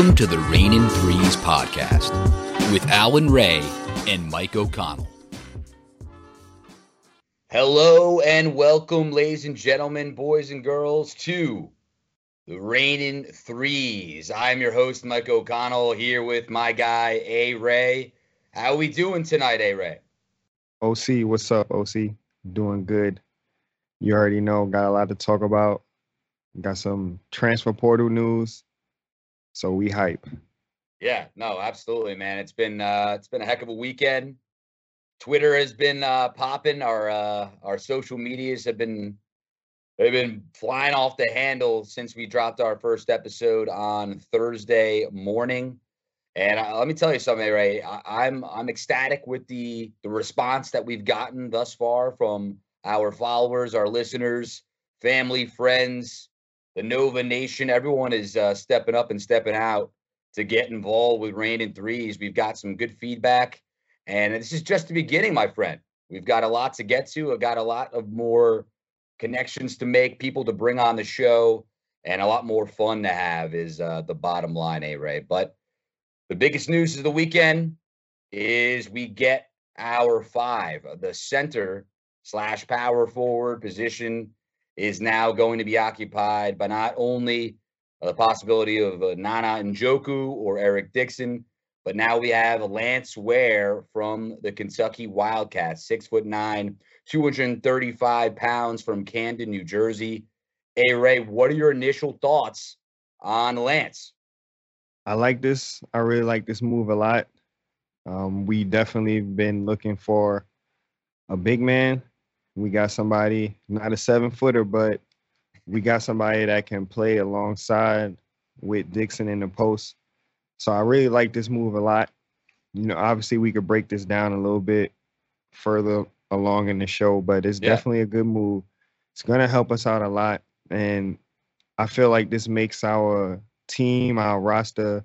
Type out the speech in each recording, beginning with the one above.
Welcome to the Raynin' Threes podcast with Allan Ray and Mike O'Connell. Hello and welcome, ladies and gentlemen, boys and girls, to the Raynin' Threes. I'm your host, Mike O'Connell, here with my guy, A Ray. How we doing tonight, A Ray? OC, what's up, OC? Doing good. You already know, got a lot to talk about. Got some transfer portal news so we hype. Yeah, no, absolutely, man. It's been uh it's been a heck of a weekend. Twitter has been uh popping. Our uh our social medias have been they've been flying off the handle since we dropped our first episode on Thursday morning. And uh, let me tell you something, Ray. I, I'm I'm ecstatic with the the response that we've gotten thus far from our followers, our listeners, family, friends, the Nova Nation, everyone is uh, stepping up and stepping out to get involved with Raynin' Threes. We've got some good feedback, and this is just the beginning, my friend. We've got a lot to get to. I've got a lot of more connections to make, people to bring on the show, and a lot more fun to have is uh, the bottom line, A Ray. But the biggest news of the weekend is we get our five, the center slash power forward position is now going to be occupied by not only the possibility of uh, Nana Njoku or Eric Dixon, but now we have Lance Ware from the Kentucky Wildcats, six foot nine, 235 pounds from Camden, New Jersey. Hey, Ray, what are your initial thoughts on Lance? I like this. I really like this move a lot. Um, we definitely been looking for a big man we got somebody, not a seven footer, but we got somebody that can play alongside with Dixon in the post. So I really like this move a lot. You know, obviously we could break this down a little bit further along in the show, but it's yeah. definitely a good move. It's gonna help us out a lot. And I feel like this makes our team, our roster,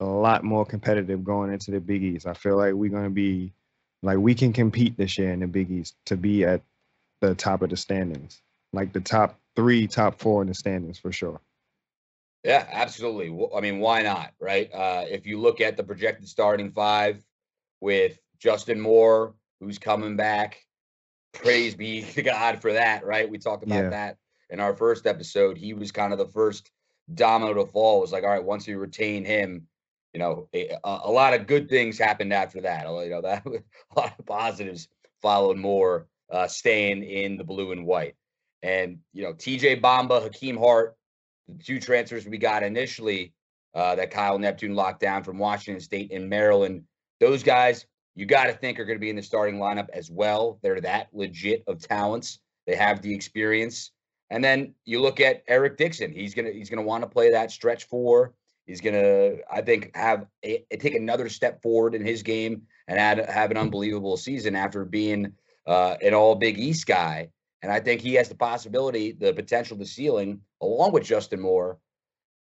a lot more competitive going into the Big East. I feel like we're gonna be like we can compete this year in the Big East to be at the top of the standings, like the top three, top four in the standings for sure. Yeah, absolutely. I mean, why not, right? Uh, if you look at the projected starting five with Justin Moore, who's coming back, praise be to God for that, right? We talked about yeah. that in our first episode. He was kind of the first domino to fall. It was like, all right, once you retain him, you know, a, a, lot of good things happened after that. You know, that a lot of positives followed more uh, staying in the blue and white. And you know, TJ Bamba, Hakim Hart, the two transfers we got initially uh, that Kyle Neptune locked down from Washington State and Maryland. Those guys, you got to think are going to be in the starting lineup as well. They're that legit of talents. They have the experience. And then you look at Eric Dixon. He's gonna he's gonna want to play that stretch four. He's gonna, I think, have a, take another step forward in his game and add, have an unbelievable season after being uh, an All Big East guy. And I think he has the possibility, the potential, the ceiling, along with Justin Moore,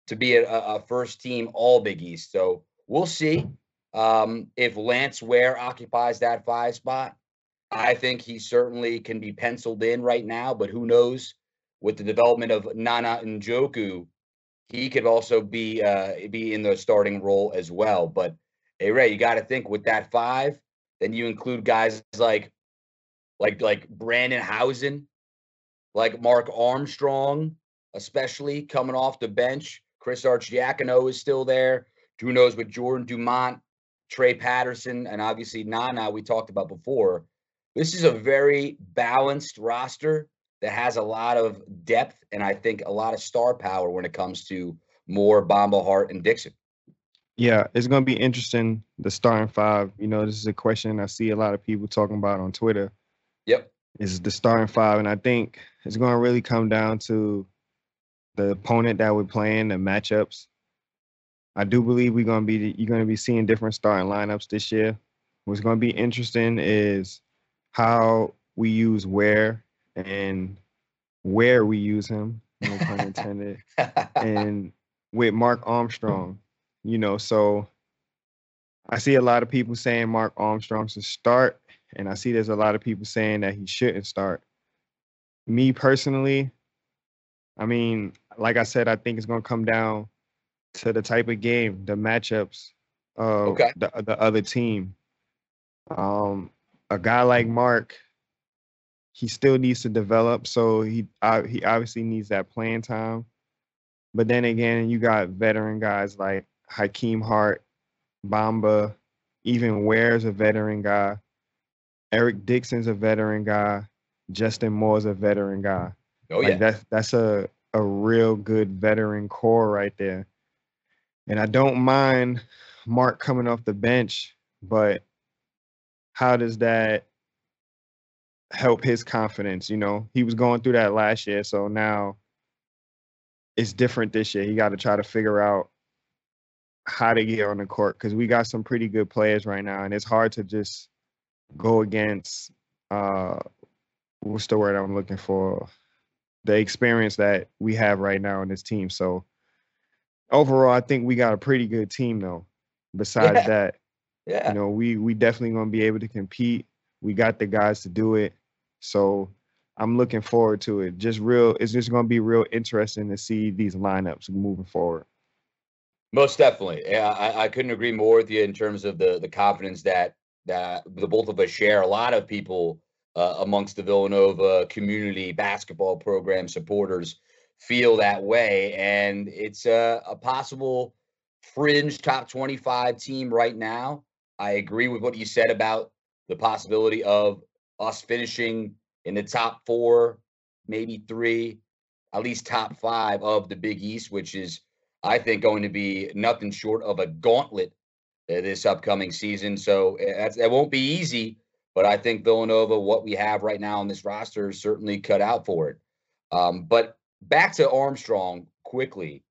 to be a, a first team All Big East. So we'll see um, if Lance Ware occupies that five spot. I think he certainly can be penciled in right now, but who knows with the development of Nana Njoku he could also be uh, be in the starting role as well. But hey, Ray, you got to think with that five, then you include guys like like like Brandon Hausen, like Mark Armstrong, especially coming off the bench. Chris Arcidiacono is still there. Who knows with Jordan Dumont, Trey Patterson, and obviously Nana we talked about before. This is a very balanced roster that has a lot of depth and I think a lot of star power when it comes to Moore, Bamba, Hart, and Dixon. Yeah, it's going to be interesting. The starting five. You know, this is a question I see a lot of people talking about on Twitter. Yep, is the starting five, and I think it's going to really come down to the opponent that we're playing, the matchups. I do believe we're going to be you're going to be seeing different starting lineups this year. What's going to be interesting is how we use Ware and where we use him, no pun intended, and with Mark Armstrong, you know, so I see a lot of people saying Mark Armstrong should start, and I see there's a lot of people saying that he shouldn't start. Me personally, I mean, like I said, I think it's going to come down to the type of game, the matchups of Okay. the the other team. Um, a guy like Mark, he still needs to develop, so he uh, he obviously needs that playing time. But then again, you got veteran guys like Hakim Hart, Bamba, even Ware's a veteran guy. Eric Dixon's a veteran guy. Justin Moore's a veteran guy. Oh like yeah. that's that's a a real good veteran core right there. And I don't mind Mark coming off the bench, but how does that help his confidence? You know, he was going through that last year, so now it's different this year. He got to try to figure out how to get on the court because we got some pretty good players right now, and it's hard to just go against uh what's the word I'm looking for? The experience that we have right now in this team. So overall, I think we got a pretty good team though. Besides Yeah. that, yeah. you know, we we definitely gonna be able to compete. We got the guys to do it. So I'm looking forward to it. Just real, it's just gonna be real interesting to see these lineups moving forward. Most definitely. Yeah, I, I couldn't agree more with you in terms of the the confidence that that the both of us share. A lot of people uh, amongst the Villanova community basketball program supporters feel that way, and it's a, a possible fringe top 25 team right now. I agree with what you said about the possibility of us finishing in the top four, maybe three, at least top five of the Big East, which is I think going to be nothing short of a gauntlet uh, this upcoming season. So uh, that's, that won't be easy, but I think Villanova, what we have right now on this roster, is certainly cut out for it. Um, but back to Armstrong quickly.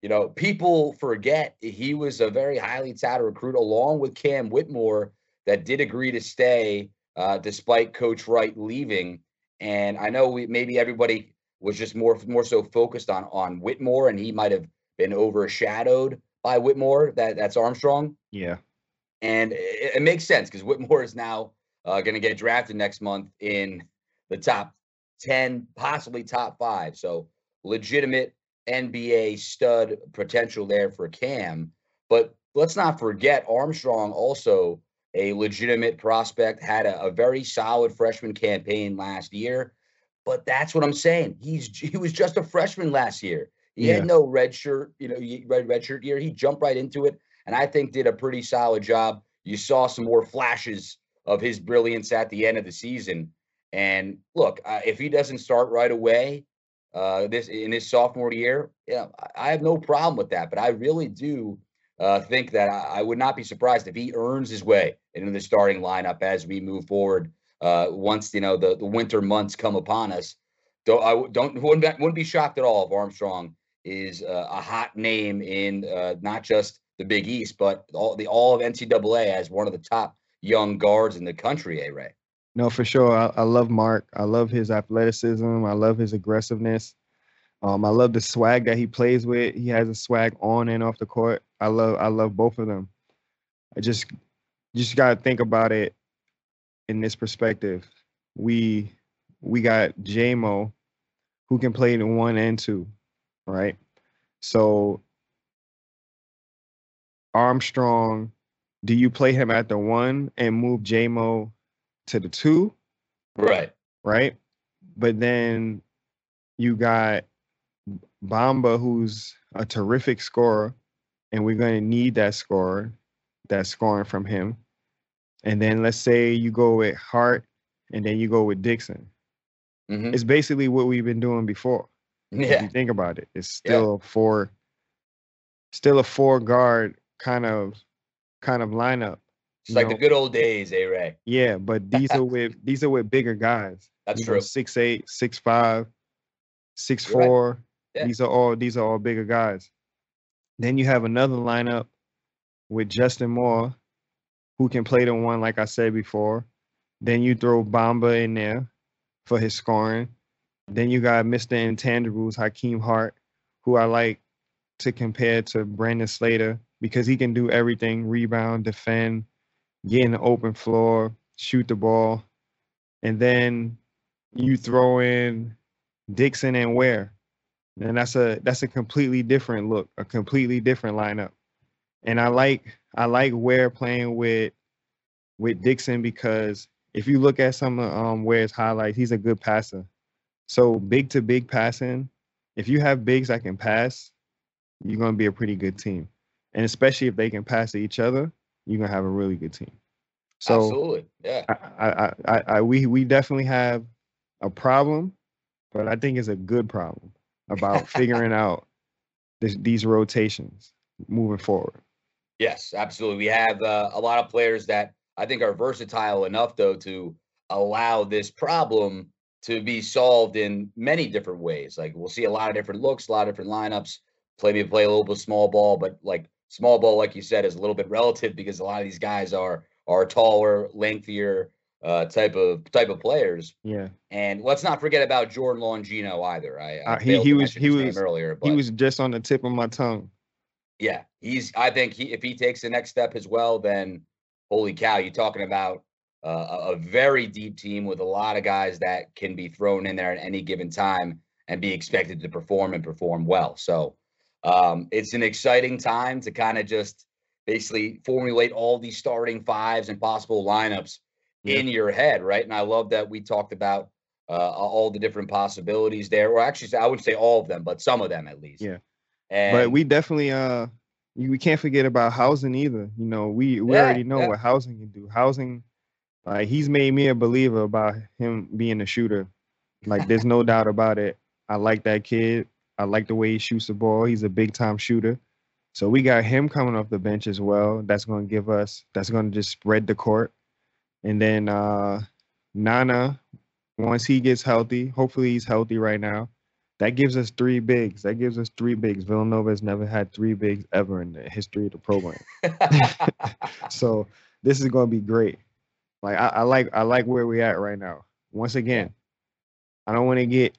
You know, people forget he was a very highly touted recruit, along with Cam Whitmore, that did agree to stay uh, despite Coach Wright leaving. And I know we maybe everybody was just more more so focused on on Whitmore, and he might have been overshadowed by Whitmore. That that's Armstrong, Yeah. and it, it makes sense because Whitmore is now uh, going to get drafted next month in the top ten, possibly top five. So legitimate NBA stud potential there for Cam. But let's not forget Armstrong also a legitimate prospect had a, a very solid freshman campaign last year. But that's what I'm saying. He's he was just a freshman last year. He Yeah. had no red shirt, you know, red red shirt year. He jumped right into it, and I think did a pretty solid job. You saw some more flashes of his brilliance at the end of the season. And look, uh, if he doesn't start right away, uh, this in his sophomore year, yeah, I, have no problem with that. But I really do uh, think that I, I would not be surprised if he earns his way into the starting lineup as we move forward. Uh, once you know the, the winter months come upon us, don't I don't wouldn't, be- wouldn't be shocked at all if Armstrong is uh, a hot name in uh, not just the Big East but all the all of NCAA as one of the top young guards in the country. A Ray. No, for sure. I, I love Mark. I love his athleticism. I love his aggressiveness. Um, I love the swag that he plays with. He has a swag on and off the court. I love I love both of them. I just you just gotta think about it in this perspective. We we got JMO who can play the one and two, right? So Armstrong, do you play him at the one and move JMO to the two? Right. right? But then you got Bamba, who's a terrific scorer, and we're going to need that scorer, that scoring from him. And then let's say you go with Hart, and then you go with Dixon. hmm It's basically what we've been doing before. If Yeah. you think about it, it's Yeah. still a four, still a four guard kind of kind of lineup. It's like the good old days, A Ray. Yeah, but these are with these are with bigger guys. That's know, true. Six eight, six five, six You're right. Yeah. These are all these are all bigger guys. Then you have another lineup with Justin Moore, who can play the one, like I said before. Then you throw Bamba in there for his scoring. Then you got Mr. Intangibles, Hakim Hart, who I like to compare to Brandon Slater because he can do everything rebound, defend, get in the open floor, shoot the ball. And then you throw in Dixon and Ware. and that's a that's a completely different look, a completely different lineup. And I like I like Ware playing with with Dixon because if you look at some of um, Ware's highlights, he's a good passer. So big to big passing, if you have bigs that can pass, you're gonna be a pretty good team. And especially if they can pass to each other, you're gonna have a really good team. So Absolutely. Yeah. I, I, I, I, we we definitely have a problem, but I think it's a good problem about figuring out this, these rotations moving forward. Yes, absolutely. We have uh, a lot of players that I think are versatile enough, though, to allow this problem to be solved in many different ways. Like we'll see a lot of different looks, a lot of different lineups. Play me play a little bit small ball, but like small ball, like you said, is a little bit relative because a lot of these guys are are taller, lengthier uh, type of type of players. Yeah. And let's not forget about Jordan Longino either. I, I Uh, he he was he was earlier, but he was just on the tip of my tongue. Yeah, he's. I think he if he takes the next step as well, then holy cow, you're talking about uh, a, very deep team with a lot of guys that can be thrown in there at any given time and be expected to perform and perform well. So um, it's an exciting time to kind of just basically formulate all these starting fives and possible lineups Yeah. in your head, right? And I love that we talked about uh, all the different possibilities there, or actually, I wouldn't say all of them, but some of them at least. Yeah. And But we definitely uh we can't forget about Hausen either. You know, we we Yeah, already know yeah. what Hausen can do. Hausen, like he's made me a believer about him being a shooter. Like there's no doubt about it. I like that kid. I like the way he shoots the ball. He's a big time shooter. So we got him coming off the bench as well. That's going to give us. That's going to just spread the court. And then uh Nana, once he gets healthy, hopefully he's healthy right now. That gives us three bigs. That gives us three bigs. Villanova has never had three bigs ever in the history of the program. So this is going to be great. Like I, I like I like where we're at right now. Once again, I don't want to get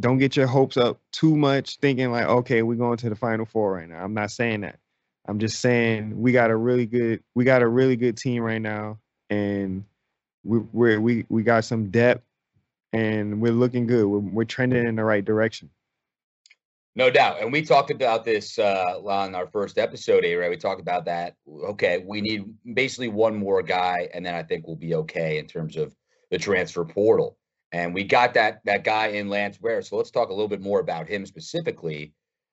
don't get your hopes up too much thinking like okay we're going to the final four right now. I'm not saying that. I'm just saying we got a really good we got a really good team right now and we we're, we we got some depth and we're looking good. We're, we're trending in the right direction. No doubt. And we talked about this uh, on our first episode, right? We talked about that. Okay, we need basically one more guy, and then I think we'll be okay in terms of the transfer portal. And we got that that guy in Lance Ware. So let's talk a little bit more about him specifically.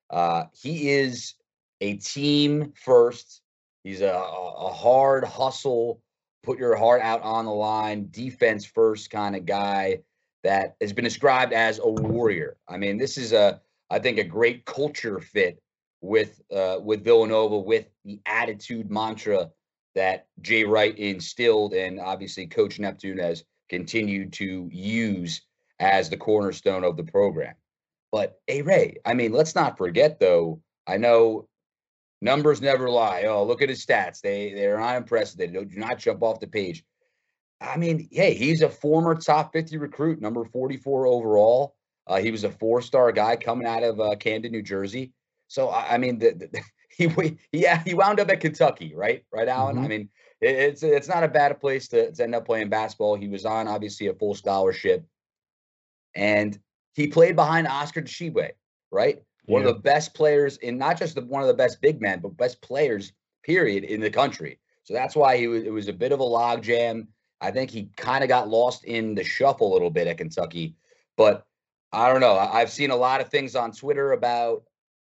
Uh, he is a team first. He's a a hard hustle, put your heart out on the line, defense first kind of guy that has been described as a warrior. I mean, this is a I think a great culture fit with uh, with Villanova, with the attitude mantra that Jay Wright instilled, and obviously Coach Neptune has continued to use as the cornerstone of the program. But hey, Ray, I mean, let's not forget though. I know numbers never lie. Oh, look at his stats; they they're not impressive. They do not jump off the page. I mean, hey, he's a former top 50 recruit, number 44 overall. Uh, he was a four-star guy coming out of uh, Camden, New Jersey. So I, I mean, the, the, he yeah he wound up at Kentucky, right? Right, Allan. I Mhm. mean, it, it's it's not a bad place to, to end up playing basketball. He was on obviously a full scholarship, and he played behind Oscar Tshiebwe, right? One Yeah. of the best players in not just the, one of the best big men, but best players period in the country. So that's why he was. It was a bit of a logjam. I think he kind of got lost in the shuffle a little bit at Kentucky, but I don't know. I- I've seen a lot of things on Twitter about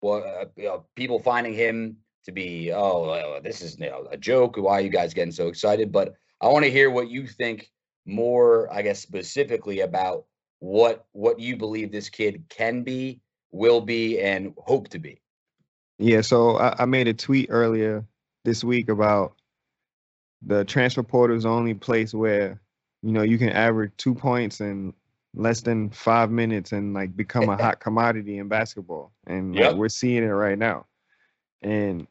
well, uh, you know, people finding him to be oh, uh, this is you know, a joke. Why are you guys getting so excited? But I want to hear what you think more. I guess specifically about what what you believe this kid can be, will be, and hope to be. Yeah, so I, I made a tweet earlier this week about the transfer portal is the only place where you know you can average two points in less than five minutes and like become a hot commodity in basketball, and like, we're seeing it right now. And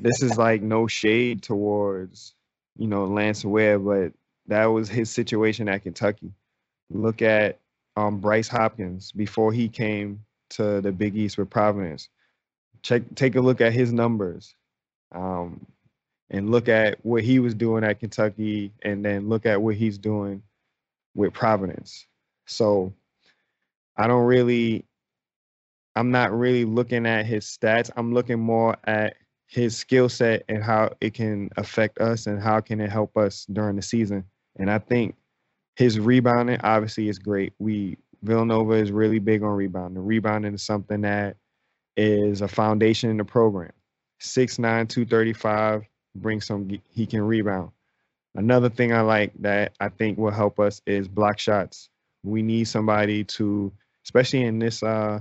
this is like no shade towards you know Lance Ware, but that was his situation at Kentucky. Look at um, Bryce Hopkins before he came to the Big East with Providence check take a look at his numbers um, and look at what he was doing at Kentucky and then look at what he's doing with Providence. So I don't really I'm not really looking at his stats. I'm looking more at his skill set and how it can affect us and how can it help us during the season. And I think his rebounding obviously is great. We Villanova is really big on rebounding. Rebounding is something that is a foundation in the program. 6'9, 235, brings some he can rebound. Another thing I like that I think will help us is block shots. We need somebody to, especially in this uh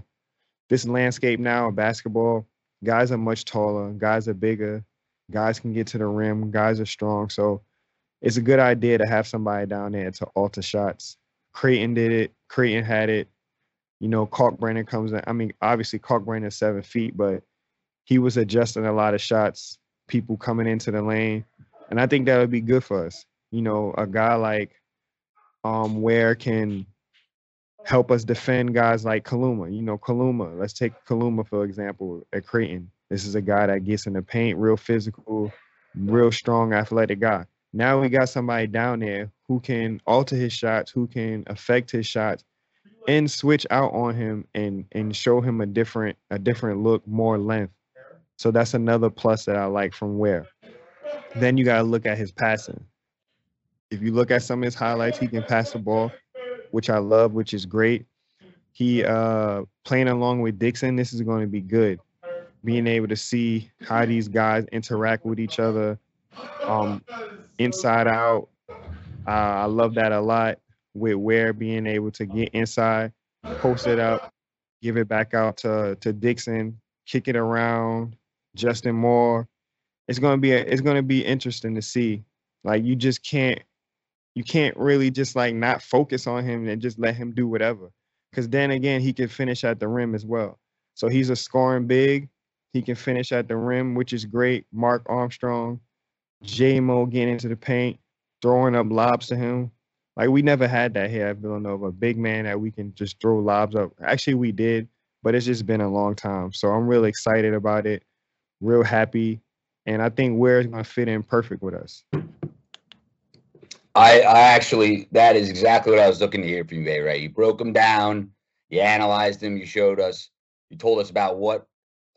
this landscape now of basketball, guys are much taller, guys are bigger, guys can get to the rim, guys are strong. So it's a good idea to have somebody down there to alter shots. Creighton did it. Creighton had it. You know, Kalkbrenner comes in. I mean, obviously Kalkbrenner is seven feet, but he was adjusting a lot of shots, people coming into the lane. And I think that would be good for us. You know, a guy like um Ware can help us defend guys like Kaluma. You know, Kaluma. Let's take Kaluma for example at Creighton. This is a guy that gets in the paint, real physical, real strong, athletic guy. Now we got somebody down there who can alter his shots, who can affect his shots, and switch out on him and and show him a different a different look, more length. So that's another plus that I like from Ware. Then you gotta look at his passing. If you look at some of his highlights, he can pass the ball which I love, which is great. He uh playing along with Dixon, this is going to be good. Being able to see how these guys interact with each other, um, inside out. Uh, I love that a lot. With Ware being able to get inside, post it up, give it back out to to Dixon, kick it around, Justin Moore. It's gonna be a, it's gonna be interesting to see. Like you just can't you can't really just like not focus on him and just let him do whatever. Because then again, he can finish at the rim as well. So he's a scoring big. He can finish at the rim, which is great. Mark Armstrong, J Mo getting into the paint, throwing up lobs to him. Like we never had that here at Villanova. Big man that we can just throw lobs up. Actually, we did, but it's just been a long time. So I'm really excited about it, real happy. And I think Ware is gonna fit in perfect with us. I, I actually, that is exactly what I was looking to hear from you, Bay, right? You broke him down, you analyzed him, you showed us, you told us about what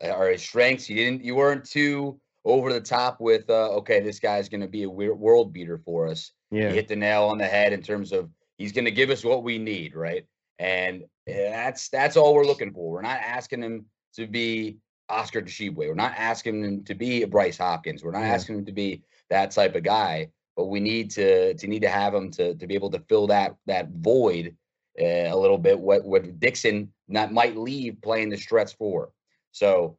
are his strengths. You didn't, you weren't too over the top with, uh, okay, this guy's going to be a world beater for us. Yeah. You hit the nail on the head in terms of he's going to give us what we need, right? And eh, that's that's all we're looking for. We're not asking him to be Oscar Tshiebwe. We're not asking him to be a Bryce Hopkins. We're not yeah. asking him to be that type of guy but we need to to need to have him to to be able to fill that that void uh, a little bit. What what Dixon not might leave playing the stretch four. So,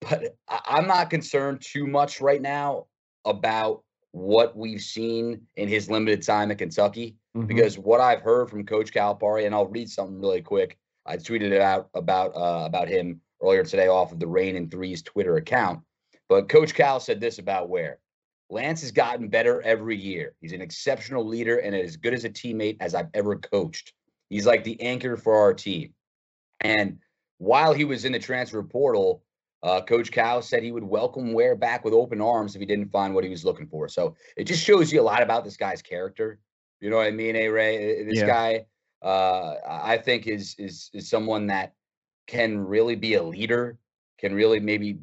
but I, am not concerned too much right now about what we've seen in his limited time at Kentucky mm-hmm. because what I've heard from Coach Calipari, and I'll read something really quick. I tweeted it out about uh, about him earlier today off of the Raynin' Threes Twitter account. But Coach Cal said this about Ware. Lance has gotten better every year. He's an exceptional leader and as good as a teammate as I've ever coached. He's like the anchor for our team. And while he was in the transfer portal, uh, Coach Cal said he would welcome Ware back with open arms if he didn't find what he was looking for. So it just shows you a lot about this guy's character. You know what I mean, A Ray? This yeah. guy, uh, I think, is is is someone that can really be a leader can really maybe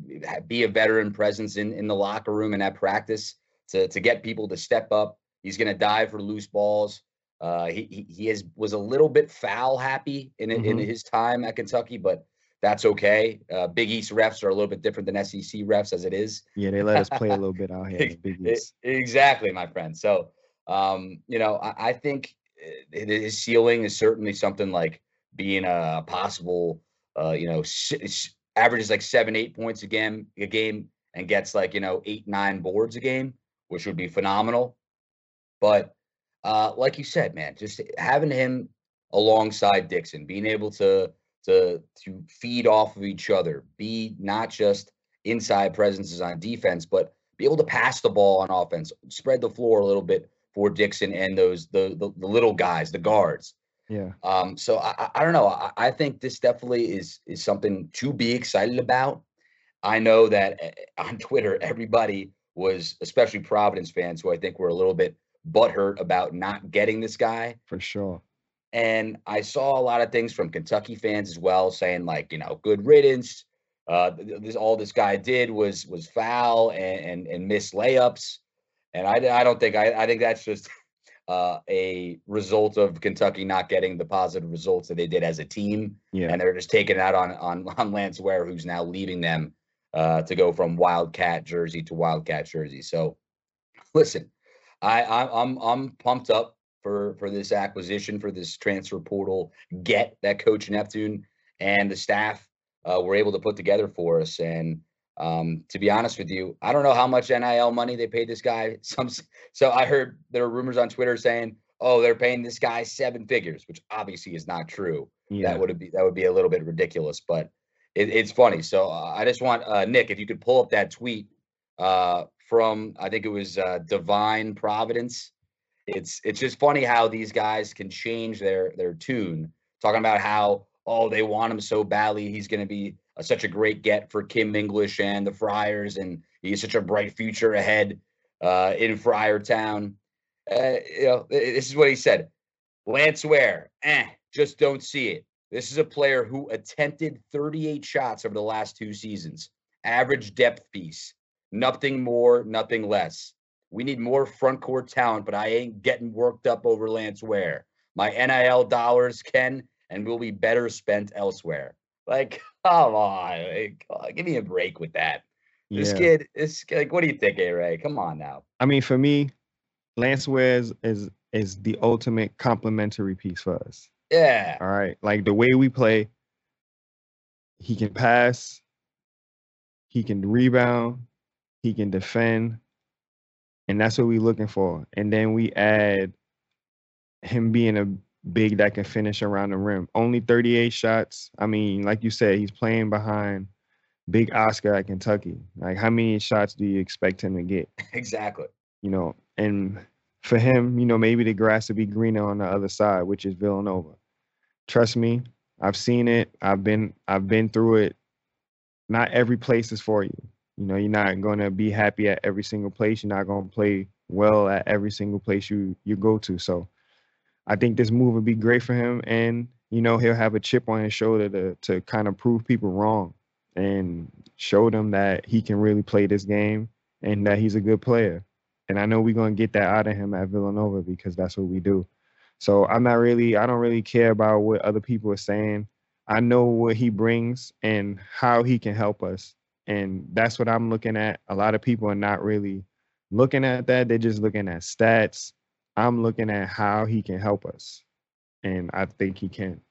be a veteran presence in, in the locker room and at practice to, to get people to step up. He's going to dive for loose balls. Uh, he, he, is was a little bit foul happy in mm-hmm. in his time at Kentucky, but that's okay. Uh, Big East refs are a little bit different than SEC refs as it is. Yeah, they let us play a little bit out here. Big East. exactly, my friend. So, um, you know, I, I think uh, his ceiling is certainly something like being a possible, uh, you know, averages like seven, eight points a game, a game, and gets like you know eight, nine boards a game, which would be phenomenal. But uh, like you said, man, just having him alongside Dixon, being able to to to feed off of each other, be not just inside presences on defense, but be able to pass the ball on offense, spread the floor a little bit for Dixon and those the the, the little guys, the guards. Yeah. Um, so I, I don't know. I, I think this definitely is is something to be excited about. I know that eh, eh, on Twitter, everybody was, especially Providence fans, who I think were a little bit butthurt about not getting this guy. For sure. And I saw a lot of things from Kentucky fans as well, saying like, you know, good riddance. Uh, this all this guy did was was foul and and, and miss layups. And I, I don't think I, I think that's just uh, a result of Kentucky not getting the positive results that they did as a team. Yeah. And they're just taking it out on on on Lance Ware, who's now leaving them uh, to go from Wildcat jersey to Wildcat jersey. So listen, I, I I'm I'm pumped up for for this acquisition for this transfer portal get that Coach Neptune and the staff uh, were able to put together for us. And um, to be honest with you, I don't know how much NIL money they paid this guy. Some so I heard there are rumors on Twitter saying, "Oh, they're paying this guy seven figures," which obviously is not true. Yeah. That would be that would be a little bit ridiculous, but it, it's funny. So uh, I just want uh, Nick, if you could pull up that tweet uh, from I think it was uh, Divine Providence. It's it's just funny how these guys can change their their tune, talking about how oh they want him so badly, he's going to be a, such a great get for Kim English and the Friars, and he's such a bright future ahead uh, in Friartown. Uh, you know, this is what he said. Lance Ware, eh, just don't see it. This is a player who attempted 38 shots over the last two seasons. Average depth piece. Nothing more, nothing less. We need more front court talent, but I ain't getting worked up over Lance Ware. My NIL dollars can and will be better spent elsewhere. Like, come on, like, give me a break with that. This Yeah. kid, this like, what do you think, A Ray? Come on now. I mean, for me, Lance Ware is, is is the ultimate complementary piece for us. Yeah, All right. Like the way we play, he can pass, he can rebound, he can defend, and that's what we're looking for. And then we add him being a big that can finish around the rim. Only 38 shots. I mean, like you said, he's playing behind Big Oscar at Kentucky. Like, how many shots do you expect him to get? exactly. you know, and for him, you know, maybe the grass would be greener on the other side, which is Villanova. Trust me, I've seen it. I've been I've been through it. Not every place is for you. You know, you're not gonna be happy at every single place. You're not gonna play well at every single place you you go to. So I think this move would be great for him and you know, he'll have a chip on his shoulder to to kind of prove people wrong and show them that he can really play this game and that he's a good player. And I know we're gonna get that out of him at Villanova because that's what we do. So I'm not really, I don't really care about what other people are saying. I know what he brings and how he can help us. And that's what I'm looking at. A lot of people are not really looking at that. They're just looking at stats. I'm looking at how he can help us. And I think he can.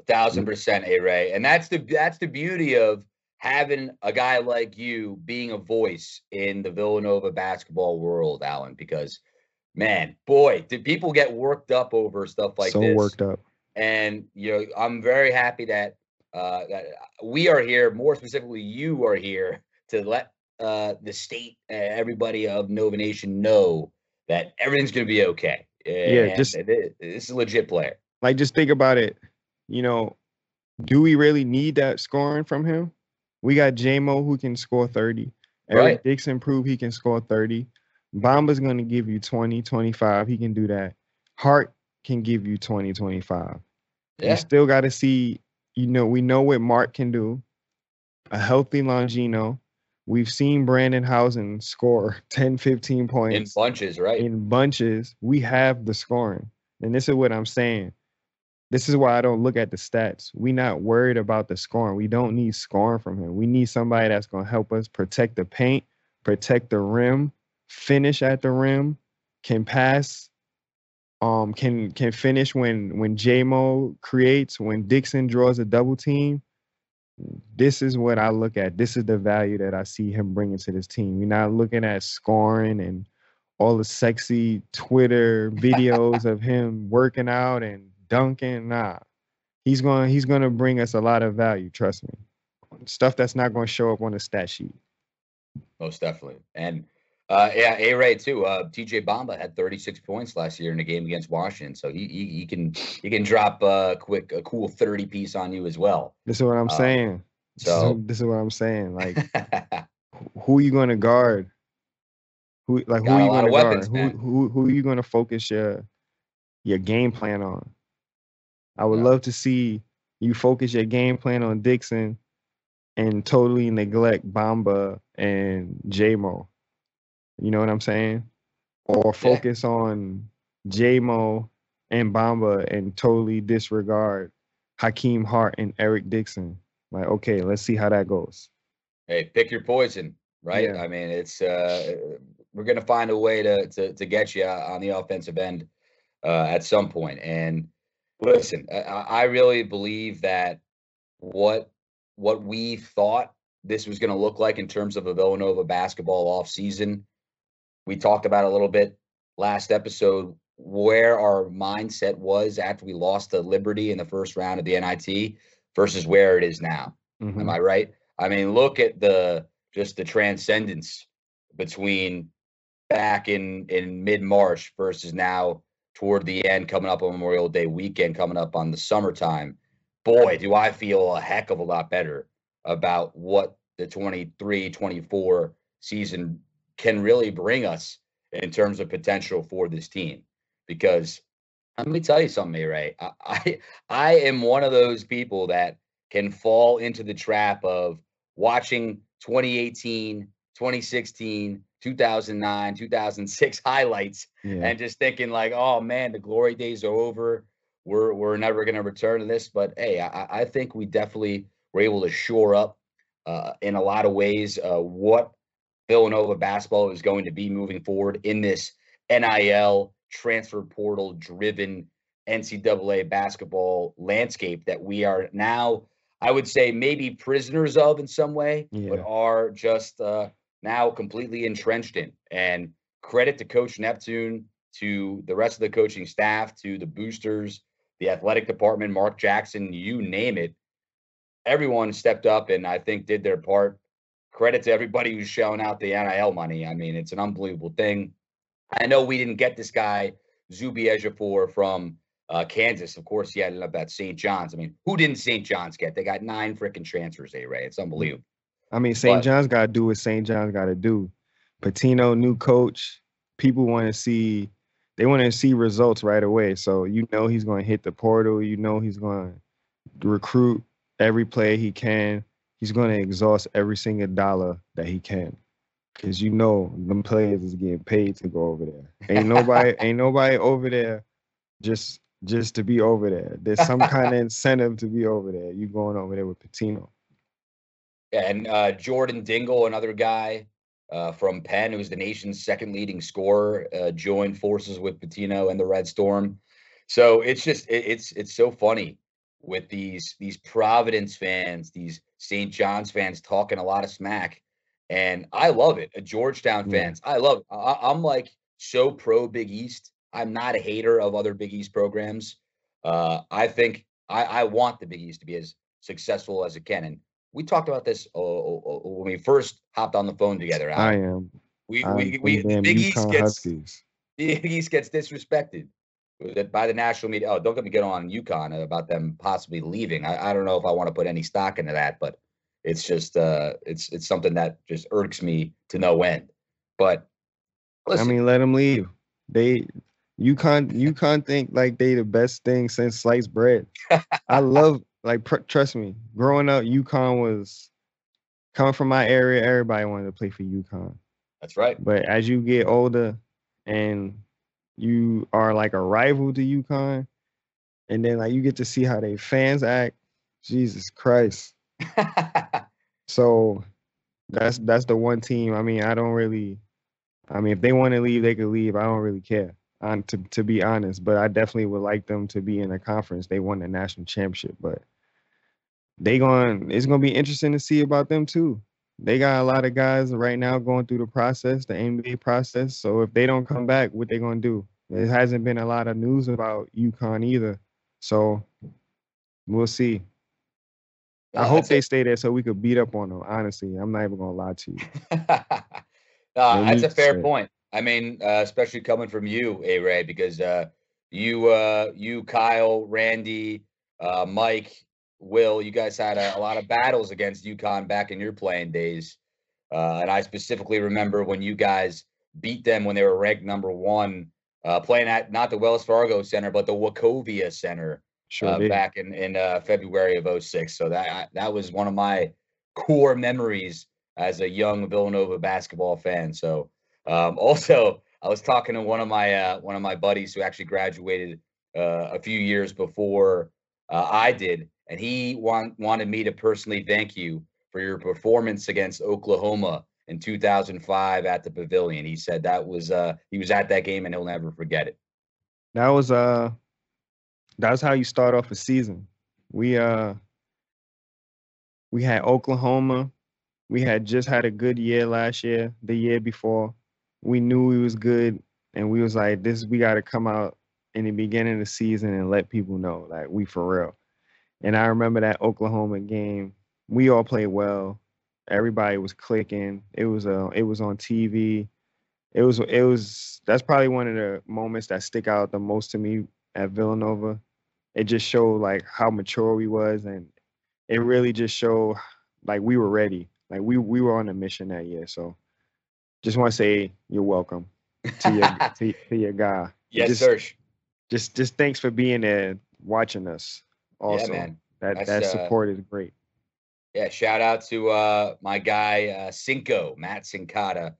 A thousand percent, A Ray. And that's the that's the beauty of having a guy like you being a voice in the Villanova basketball world, Allan, because man, boy, did people get worked up over stuff like so this. worked up. And you know, I'm very happy that uh that we are here, more specifically, you are here to let uh the state, uh, everybody of Nova Nation know that everything's gonna be okay. Yeah, And just- this is a legit player. like just think about it. You know, do we really need that scoring from him? We got JMO who can score 30. Eric Right. Dixon proved he can score 30. Bamba's going to give you 20, 25. He can do that. Hart can give you 20, 25. Yeah. You still got to see, you know, we know what Mark can do. A healthy Longino. We've seen Brandon Hausen score 10, 15 points in bunches, right? in bunches, we have the scoring. And this is what I'm saying. This is why I don't look at the stats. We're not worried about the scoring. We don't need scoring from him. We need somebody that's going to help us protect the paint, protect the rim, finish at the rim, can pass, um, can can finish when when JMO creates, when Dixon draws a double team. This is what I look at. This is the value that I see him bringing to this team. We're not looking at scoring and all the sexy Twitter videos of him working out and dunking. Nah, he's going. He's going to bring us a lot of value. Trust me. Stuff that's not going to show up on the stat sheet. Most definitely. And uh, yeah, A Ray too. Uh, TJ Bamba had 36 points last year in a game against Washington, so he he, he can he can drop a quick a cool 30 piece on you as well. This is what I'm Um, saying. This is- so- this is what I'm saying. Like, who are you going to guard? Who like who are you going to guard? Who who who are you going to focus your your game plan on. I would Yeah. love to see you focus your game plan on Dixon and totally neglect Bamba and JMO. You know what I'm saying? Or focus on J Mo and Bamba and totally disregard Hakim Hart and Eric Dixon. Like, okay, let's see how that goes. Hey, pick your poison, right? Yeah. I mean, it's uh, we're gonna find a way to to to get you on the offensive end uh, at some point. And listen, I, I I really believe that what what we thought this was gonna look like in terms of a Villanova basketball offseason, we talked about a little bit last episode where our mindset was after we lost to Liberty in the first round of the NIT versus where it is now. Mhm. Am I right? I mean, look at the just the transcendence between back in in mid March versus now toward the end, coming up on Memorial Day weekend, coming up on the summertime. Boy, do I feel a heck of a lot better about what the 23 24 season can really bring us in terms of potential for this team. Because let me tell you something, Ray. I, I I am one of those people that can fall into the trap of watching 2018, 2016, 2009, 2006 highlights Yeah. and just thinking like, oh man, the glory days are over. We're we're never going to return to this. But hey, I, I think we definitely were able to shore up uh, in a lot of ways uh, what Villanova basketball is going to be moving forward in this NIL transfer portal driven NCAA basketball landscape that we are now, I would say, maybe prisoners of in some way, but are just uh, now completely entrenched in. And credit to Coach Neptune, to the rest of the coaching staff, to the boosters, the athletic department, Mark Jackson, you name it. Everyone stepped up and I think did their part. Credit to everybody who's shelling out the NIL money. I mean, it's an unbelievable thing. I know we didn't get this guy, Zuby Ejiofor from uh, Kansas. Of course, he ended up at St. John's. I mean, who didn't St. John's get? They got nine freaking transfers, A Ray. It's unbelievable. I mean, St. But- John's got to do what St. John's got to do. Pitino, new coach. People want to see, they want to see results right away. So you know he's going to hit the portal. You know he's going to recruit every player he can. He's going to exhaust every single dollar that he can, because you know them players is getting paid to go over there. Ain't nobody, ain't nobody over there just just to be over there. There's some kind of incentive to be over there. You going over there with Pitino. And uh, Jordan Dingle, another guy uh, from Penn, who's the nation's second leading scorer, uh, joined forces with Pitino and the Red Storm. So it's just it, it's it's so funny with these these Providence fans, these St. John's fans talking a lot of smack, and I love it. Uh, Georgetown fans, I love. It. I, I'm like so pro Big East. I'm not a hater of other Big East programs. Uh, I think I, I want the Big East to be as successful as it can, and we talked about this uh, uh, uh, when we first hopped on the phone together. Al. I am. we, we, we Big East gets Huskies. Big East gets disrespected by the national media. Oh, don't get me get on UConn about them possibly leaving. I, I don't know if I want to put any stock into that, but it's just uh, it's it's something that just irks me to no end. But listen, I mean, let them leave. They UConn UConn think like they the best thing since sliced bread. I love like pr- trust me. Growing up, UConn was coming from my area. Everybody wanted to play for UConn. that's right. But as you get older and you are like a rival to UConn, and then like you get to see how they fans act. Jesus Christ. So that's that's the one team. I mean, I don't really. I mean, if they want to leave, they could leave. I don't really care. On to to be honest, but I definitely would like them to be in a conference. They won the national championship, but they going. It's gonna be interesting to see about them too. They got a lot of guys right now going through the process, the NBA process. So if they don't come back, what they gonna do? There hasn't been a lot of news about UConn either. So we'll see. I hope they a- stay there so we could beat up on them. Honestly, I'm not even gonna lie to you. no, that's a fair stay. point. I mean, uh, especially coming from you, A Ray, because uh, you, uh, you, Kyle, Randy, uh, Mike, Will, you guys had a, a lot of battles against UConn back in your playing days, uh, and I specifically remember when you guys beat them when they were ranked number one uh, playing at not the Wells Fargo Center, but the Wachovia Center Sure uh, back in in uh, February of 06. So that I- that was one of my core memories as a young Villanova basketball fan. So um, also, I was talking to one of my uh, one of my buddies who actually graduated uh, a few years before uh, I did, and he want, wanted me to personally thank you for your performance against Oklahoma in 2005 at the Pavilion. He said that was uh, he was at that game and he'll never forget it. That was uh that's how you start off a season. We uh we had Oklahoma. We had just had a good year last year, the year before. We knew we was good and we was like this we got to come out in the beginning of the season and let people know like we for real. And I remember that Oklahoma game. We all played well. Everybody was clicking. It was uh it was on TV. It was it was that's probably one of the moments that stick out the most to me at Villanova. It just showed like how mature we was and it really just showed like we were ready. Like we we were on a mission that year. So just want to say you're welcome to your to, to your guy. yes, just, sir. Just just thanks for being there watching us. Also, yeah, man. that That's, that uh, support is great. Yeah, shout out to uh, my guy uh, Cinco Matt Sincata,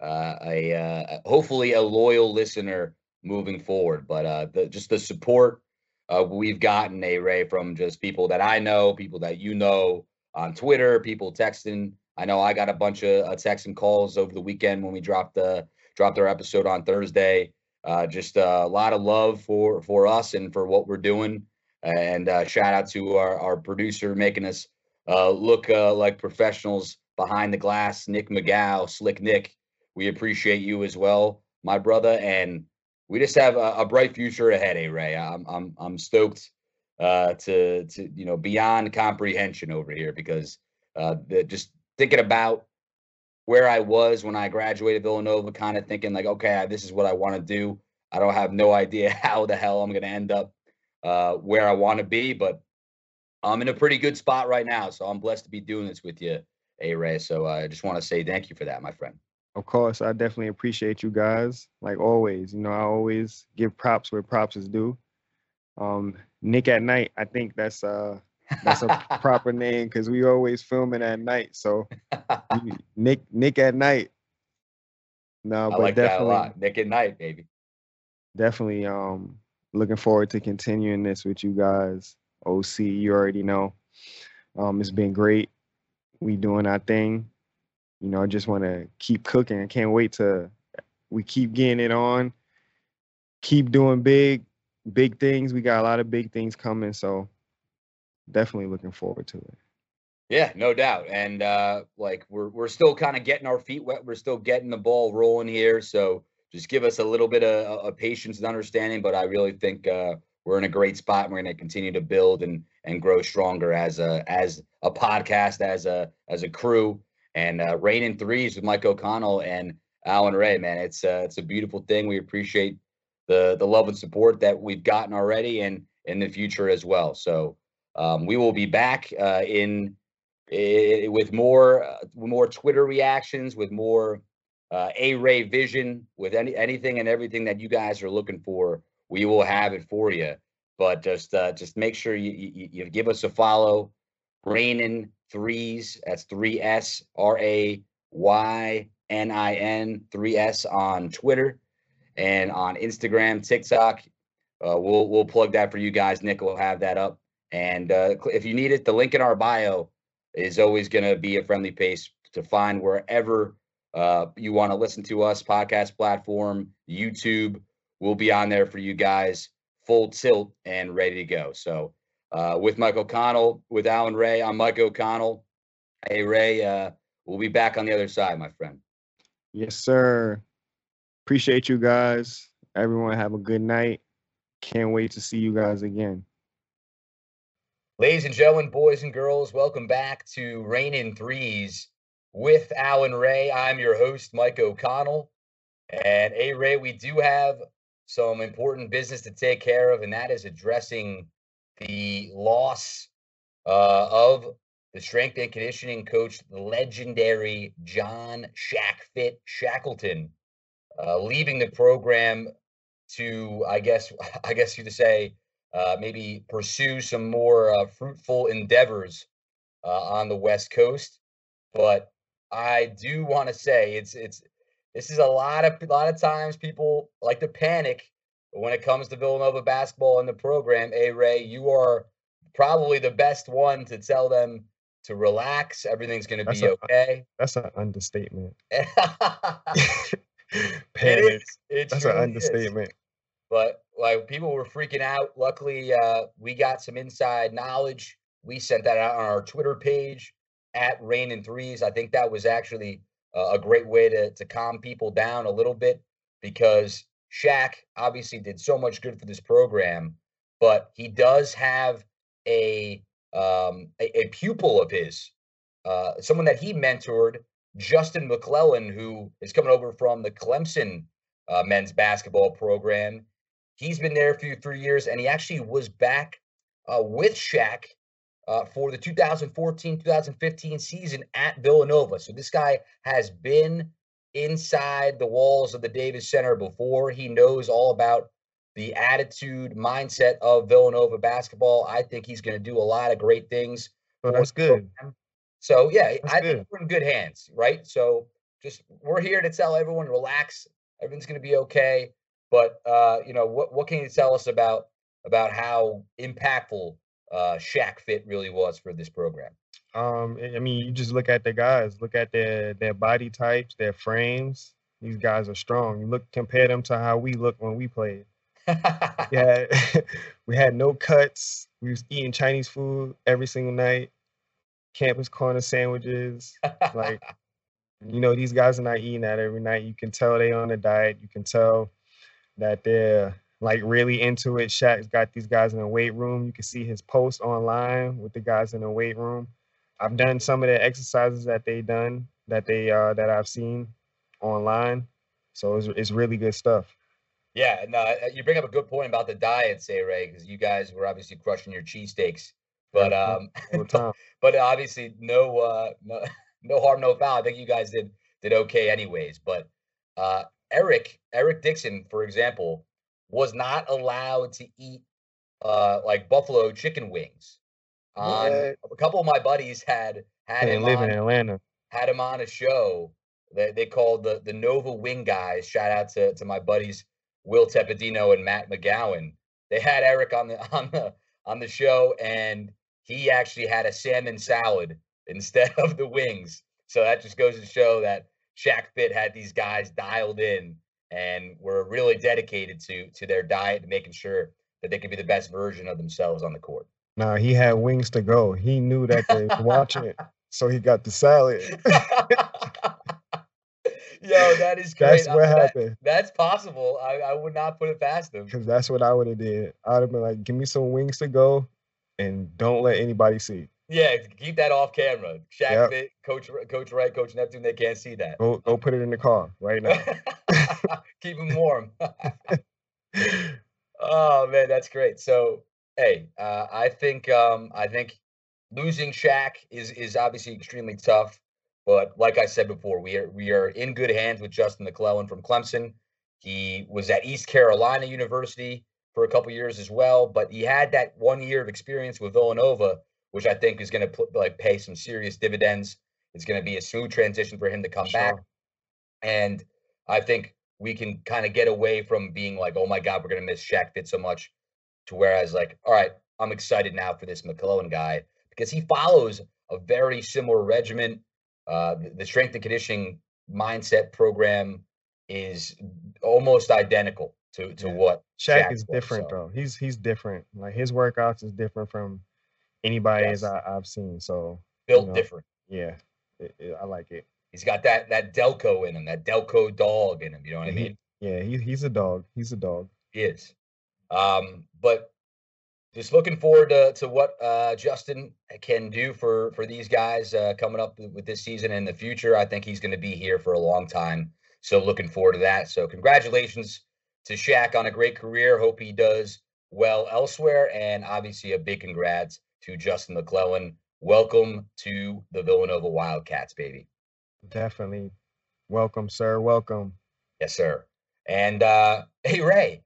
uh, a uh, hopefully a loyal listener moving forward. But uh, the, just the support uh, we've gotten, a Ray, from just people that I know, people that you know on Twitter, people texting. I know I got a bunch of uh, texts and calls over the weekend when we dropped the dropped our episode on Thursday. Uh, just uh, a lot of love for for us and for what we're doing. And uh, shout out to our, our producer making us uh, look uh, like professionals behind the glass. Nick McGow, Slick Nick, we appreciate you as well, my brother, and we just have a, a bright future ahead, eh, Ray? I'm I'm I'm stoked uh, to to you know beyond comprehension over here because uh, the, just thinking about where I was when I graduated Villanova, kind of thinking like, okay, this is what I want to do. I don't have no idea how the hell I'm going to end up uh, where I want to be, but I'm in a pretty good spot right now. So I'm blessed to be doing this with you, A Ray. So uh, I just want to say thank you for that, my friend. Of course, I definitely appreciate you guys. Like always, you know, I always give props where props is due. Um, Nick at night, I think that's uh that's a proper name because we always filming at night. So Nick Nick at night. No, I but like definitely lot. Nick at night, baby. definitely um looking forward to continuing this with you guys. OC, you already know. Um, it's been great. We doing our thing. You know, I just want to keep cooking. I can't wait to we keep getting it on. Keep doing big, big things. We got a lot of big things coming, so definitely looking forward to it. Yeah, no doubt. And uh, like we're we're still kind of getting our feet wet. We're still getting the ball rolling here. So just give us a little bit of, of patience and understanding. But I really think uh, we're in a great spot. And we're going to continue to build and and grow stronger as a as a podcast, as a as a crew. And uh, Raynin' Threes with Mike O'Connell and Allan Ray. Man, it's uh, it's a beautiful thing. We appreciate the the love and support that we've gotten already, and in the future as well. So um, we will be back uh, in eh, with more uh, more Twitter reactions, with more uh, A Ray vision, with any anything and everything that you guys are looking for. We will have it for you. But just uh, just make sure you, you you give us a follow. Raynin' Threes. That's three S R A Y N I N three S on Twitter and on Instagram, TikTok. Uh, we'll we'll plug that for you guys. Nick will have that up. And uh, if you need it, the link in our bio is always going to be a friendly place to find wherever uh, you want to listen to us, podcast platform, YouTube. We'll be on there for you guys, full tilt and ready to go. So uh, with Mike O'Connell, with Allan Ray, I'm Mike O'Connell. Hey, Ray, uh, we'll be back on the other side, my friend. Yes, sir. Appreciate you guys. Everyone have a good night. Can't wait to see you guys again. Ladies and gentlemen, boys and girls, welcome back to Raynin' Threes with Allan Ray. I'm your host, Mike O'Connell. And A Ray, we do have some important business to take care of, and that is addressing the loss uh, of the strength and conditioning coach, the legendary John Shack Fit Shackleton, uh, leaving the program to, I guess, I guess you to say, uh, maybe pursue some more uh, fruitful endeavors uh, on the West Coast. But I do want to say it's it's this is a lot of a lot of times people like to panic when it comes to Villanova basketball in the program. A Ray, you are probably the best one to tell them to relax. Everything's going to be a, okay. That's an understatement. Panic. It. That's an understatement. Is. But like people were freaking out. Luckily, uh, we got some inside knowledge. We sent that out on our Twitter page at Raynin' Threes. I think that was actually a great way to to calm people down a little bit because Shack obviously did so much good for this program, but he does have a um, a, a, pupil of his, uh, someone that he mentored, Justin McClellan, who is coming over from the Clemson uh, men's basketball program. He's been there for three years, and he actually was back uh, with Shack uh, for the 2014-2015 season at Villanova. So this guy has been inside the walls of the Davis Center before. He knows all about the attitude, mindset of Villanova basketball. I think he's going to do a lot of great things. Well, that's good. So yeah, that's I good. think we're in good hands, right? So just we're here to tell everyone relax. Everything's going to be okay. But uh, you know, what what can you tell us about about how impactful uh, Shack Fit really was for this program? Um, I mean, you just look at the guys, look at their their body types, their frames. These guys are strong. You look compare them to how we look when we played. we we had no cuts. We was eating Chinese food every single night. Campus corner sandwiches. like, you know, these guys are not eating that every night. You can tell they on a diet. You can tell that they're like really into it. Shack's got these guys in the weight room. You can see his post online with the guys in the weight room. I've done some of the exercises that they done that they uh that I've seen online. So it's it's really good stuff. Yeah, no, you bring up a good point about the diet, say Ray, because you guys were obviously crushing your cheesesteaks, but um, but, but, obviously no, uh, no, no harm, no foul. I think you guys did did okay, anyways. But uh, Eric, Eric Dixon, for example, was not allowed to eat uh like buffalo chicken wings. On a couple of my buddies had had him live on, in Atlanta. Had him on a show that they called the the Nova Wing guys. Shout out to to my buddies Will Tepedino and Matt McGowan. They had Eric on the on the on the show, and he actually had a salmon salad instead of the wings. So that just goes to show that Shack Fit had these guys dialed in and were really dedicated to to their diet and making sure that they could be the best version of themselves on the court. Nah, he had wings to go. He knew that they were watching it, so he got the salad. Yo, that is great. That's what happened. That, that's possible. I, I would not put it past him. Because that's what I would have did. I would have been like, give me some wings to go and don't let anybody see. Yeah, keep that off camera. Shack yep. Fit, Coach Coach Wright, Coach Neptune, they can't see that. Go go put it in the car right now. keep them warm. oh man, that's great. So hey, uh, I think um, I think losing Shack is is obviously extremely tough. But like I said before, we are we are in good hands with Justin McClellan from Clemson. He was at East Carolina University for a couple years as well, but he had that one year of experience with Villanova, which I think is going to like pay some serious dividends. It's going to be a smooth transition for him to come sure. back, and I think we can kind of get away from being like, oh my God, we're going to miss Shack Fit so much, to whereas like, all right, I'm excited now for this McClellan guy because he follows a very similar regimen uh, the strength and conditioning mindset program is almost identical to to yeah. what Shack, Shack is was, different so. though. He's he's different. Like his workouts is different from anybody yes. I, have seen. So built you know, different. Yeah, it, it, I like it. He's got that that Delco in him, that Delco dog in him. You know what I mean? Yeah, he, he's a dog. He's a dog. He is. Um, but just looking forward to, to what uh, Justin can do for for these guys uh, coming up with this season and in the future. I think he's going to be here for a long time. So looking forward to that. So congratulations to Shack on a great career. Hope he does well elsewhere, and obviously a big congrats to Justin McClellan. Welcome to the Villanova Wildcats, baby. Definitely. Welcome, sir. Welcome. Yes, sir. And uh, hey, Ray,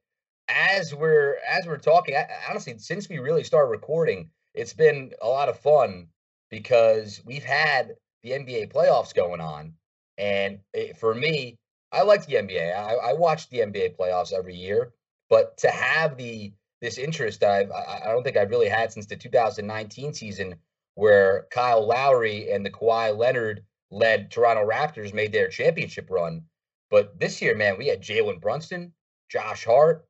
as we're as we're talking, I, honestly, since we really started recording, it's been a lot of fun because we've had the NBA playoffs going on, and it, for me, I like the NBA. I, I watch the NBA playoffs every year, but to have the this interest I've I, I don't think I've really had since the 2019 season, where Kyle Lowry and the Kawhi Leonard led Toronto Raptors made their championship run. But this year, man, we had Jalen Brunson, Josh Hart,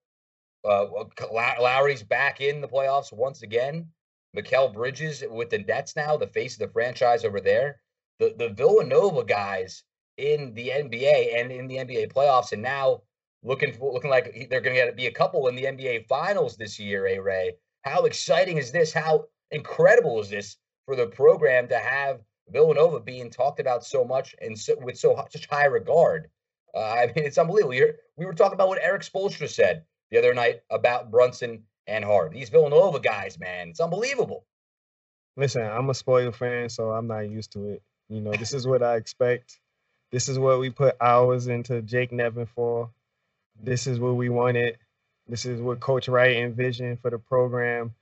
uh, Lowry's back in the playoffs once again. Mikal Bridges with the Nets now, the face of the franchise over there. The the Villanova guys in the NBA and in the NBA playoffs, and now looking for, looking like they're going to be a couple in the NBA finals this year. A Ray, how exciting is this? How incredible is this for the program to have Villanova being talked about so much and so, with so such high regard? Uh, I mean, it's unbelievable. You're, we were talking about what Erik Spoelstra said the other night about Brunson and Hart. These Villanova guys, man, it's unbelievable. Listen, I'm a spoiler fan, so I'm not used to it. You know, this is what I expect. This is what we put hours into Jake Nevin for. This is what we wanted. This is what Coach Wright envisioned for the program.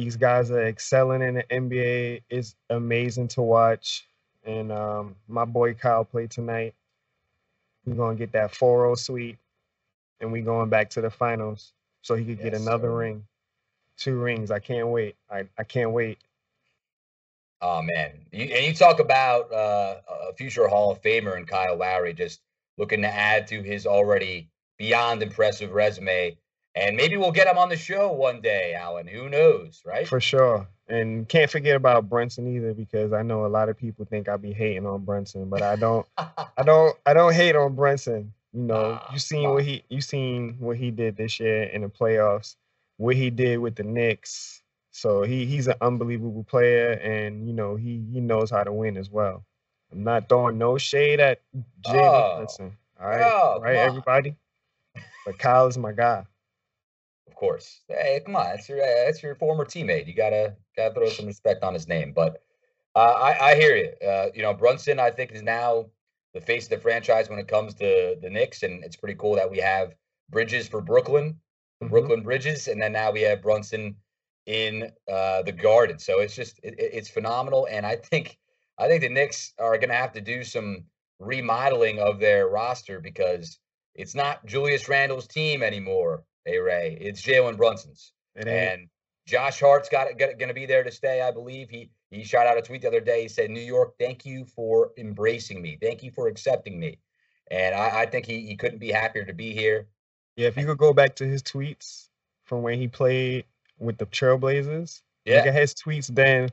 These guys are excelling in the NBA. It's amazing to watch. And um, my boy Kyle played tonight. We're gonna get that 4-0 sweep and we going back to the finals so he could yes, get another sir. ring, two rings. I can't wait. I, I can't wait. Oh man, you, and you talk about uh, a future Hall of Famer and Kyle Lowry just looking to add to his already beyond impressive resume. And maybe we'll get him on the show one day, Allan. Who knows, right? For sure. And can't forget about Brunson either, because I know a lot of people think I be hating on Brunson, but I don't. I don't. I don't hate on Brunson. You know, ah, you seen what he you seen what he did this year in the playoffs, what he did with the Knicks. So he he's an unbelievable player, and you know he he knows how to win as well. I'm not throwing no shade at Jalen oh, Brunson. All right, oh, right, everybody. But Kyle is my guy. Of course. Hey, come on, that's your that's your former teammate. You gotta gotta throw some respect on his name. But uh, I I hear you. Uh, you know, Brunson, I think is now the face of the franchise when it comes to the Knicks, and it's pretty cool that we have Bridges for Brooklyn, mm-hmm. Brooklyn Bridges, and then now we have Brunson in uh, the Garden. So it's just it, it's phenomenal, and I think I think the Knicks are going to have to do some remodeling of their roster because it's not Julius Randle's team anymore. Hey Ray, it's Jalen Brunson's, and Josh Hart's got, got going to be there to stay. I believe he he shot out a tweet the other day. He said, New York, thank you for embracing me. Thank you for accepting me. And I, I think he, he couldn't be happier to be here. Yeah, if you could go back to his tweets from when he played with the Trailblazers, yeah. look at his tweets then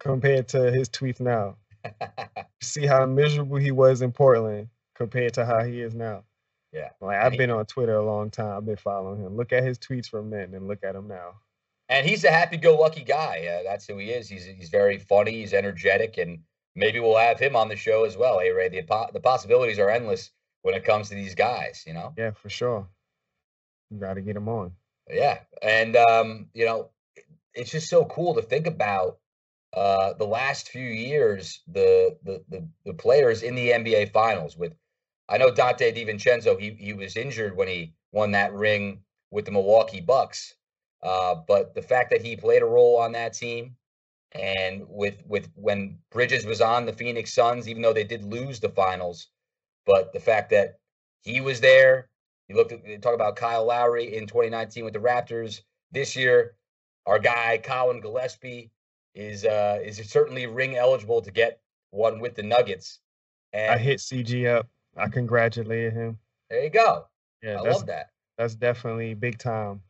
compared to his tweets now. See how miserable he was in Portland compared to how he is now. Yeah. Like I've been on Twitter a long time. I've been following him. Look at his tweets from then and look at him now and he's a happy-go-lucky guy. Uh, that's who he is. He's he's very funny. He's energetic, and maybe we'll have him on the show as well. Hey Ray, the the possibilities are endless when it comes to these guys. You know. Yeah, for sure. You got to get him on. Yeah, and um, you know, it's just so cool to think about uh, the last few years, the, the the the players in the NBA Finals. With I know Dante DiVincenzo, he he was injured when he won that ring with the Milwaukee Bucks uh, but the fact that he played a role on that team, and with with when Bridges was on the Phoenix Suns, even though they did lose the finals, but the fact that he was there, you look at talk about Kyle Lowry in 2019 with the Raptors. This year, our guy Colin Gillespie is uh is certainly ring eligible to get one with the Nuggets. And I hit CG up. I congratulated him. There you go. Yeah, I love that. That's definitely big time.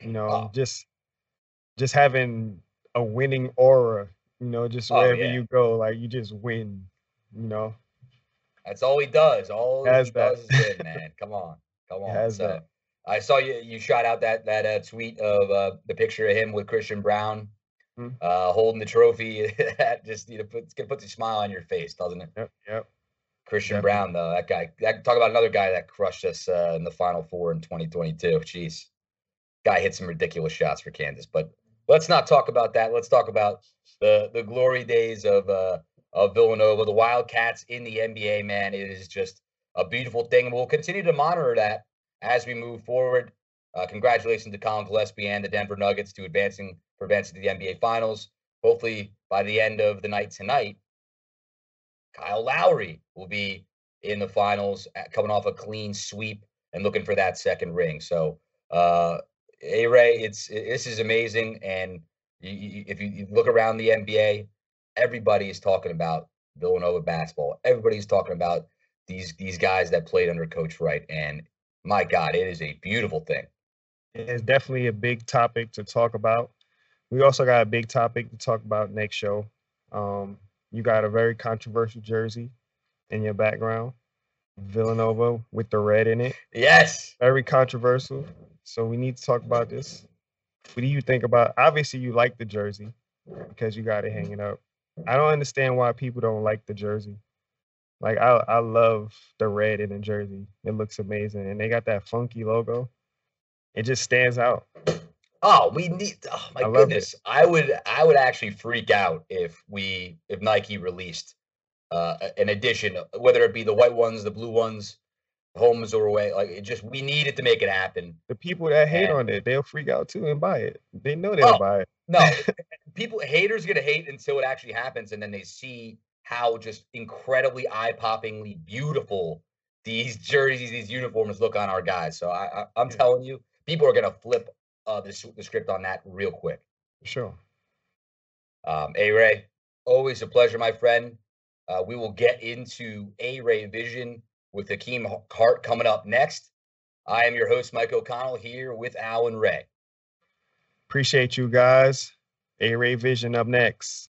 You know, just just having a winning aura. You know, just oh, wherever yeah. you go, like you just win. You know. That's all he does. All he that. does is win, man. Come on, come on. So, that. I saw you. You shot out that that uh, tweet of uh, the picture of him with Christian Braun mm-hmm. uh, holding the trophy. that just you know puts puts a smile on your face, doesn't it? Yep. Yep. Christian Definitely. Braun, though, that guy. That, talk about another guy that crushed us uh, in the Final Four in 2022. Jeez guy hit some ridiculous shots for Kansas. But let's not talk about that. Let's talk about the the glory days of uh, of Villanova, the Wildcats in the NBA. Man, it is just a beautiful thing, and we'll continue to monitor that as we move forward. Uh, congratulations to Colin Gillespie and the Denver Nuggets to advancing for advancing to the NBA Finals. Hopefully, by the end of the night tonight, Kyle Lowry will be in the finals, coming off a clean sweep and looking for that second ring. So, uh, A Ray, it's this is amazing, and you, you, if you, you look around the NBA, everybody is talking about Villanova basketball. Everybody's talking about these these guys that played under Coach Wright, and my God, it is a beautiful thing. It's definitely a big topic to talk about. We also got a big topic to talk about next show. Um, you got a very controversial jersey in your background, Villanova with the red in it. Yes. Very controversial. So we need to talk about this. What do you think about? Obviously, you like the jersey because you got it hanging up. I don't understand why people don't like the jersey. Like I, I love the red in the jersey. It looks amazing, and they got that funky logo. It just stands out. Oh, we need. Oh my I goodness, I would, I would actually freak out if we, if Nike released uh, an edition, whether it be the white ones, the blue ones, homes or away. Like it just, we needed to make it happen. The people that hate and, on it, they'll freak out too and buy it. They know they'll oh, buy it. No, people, haters gonna hate until it actually happens, and then they see how just incredibly eye-poppingly beautiful these jerseys, these uniforms look on our guys. So I, I yeah. telling you, people are gonna flip uh, the, the script on that real quick. Sure. Um, A Ray, always a pleasure, my friend. Uh, we will get into A Ray Vision with Hakim Hart coming up next. I am your host, Mike O'Connell, here with Allan Ray. Appreciate you guys. A Ray Vision up next.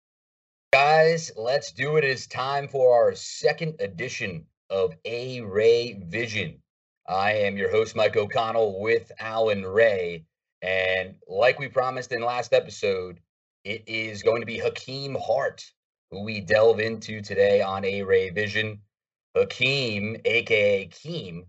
Guys, let's do it. It's time for our second edition of A Ray Vision. I am your host, Mike O'Connell, with Allan Ray. And like we promised in last episode, it is going to be Hakim Hart, who we delve into today on A Ray Vision. Hakim, aka Keem,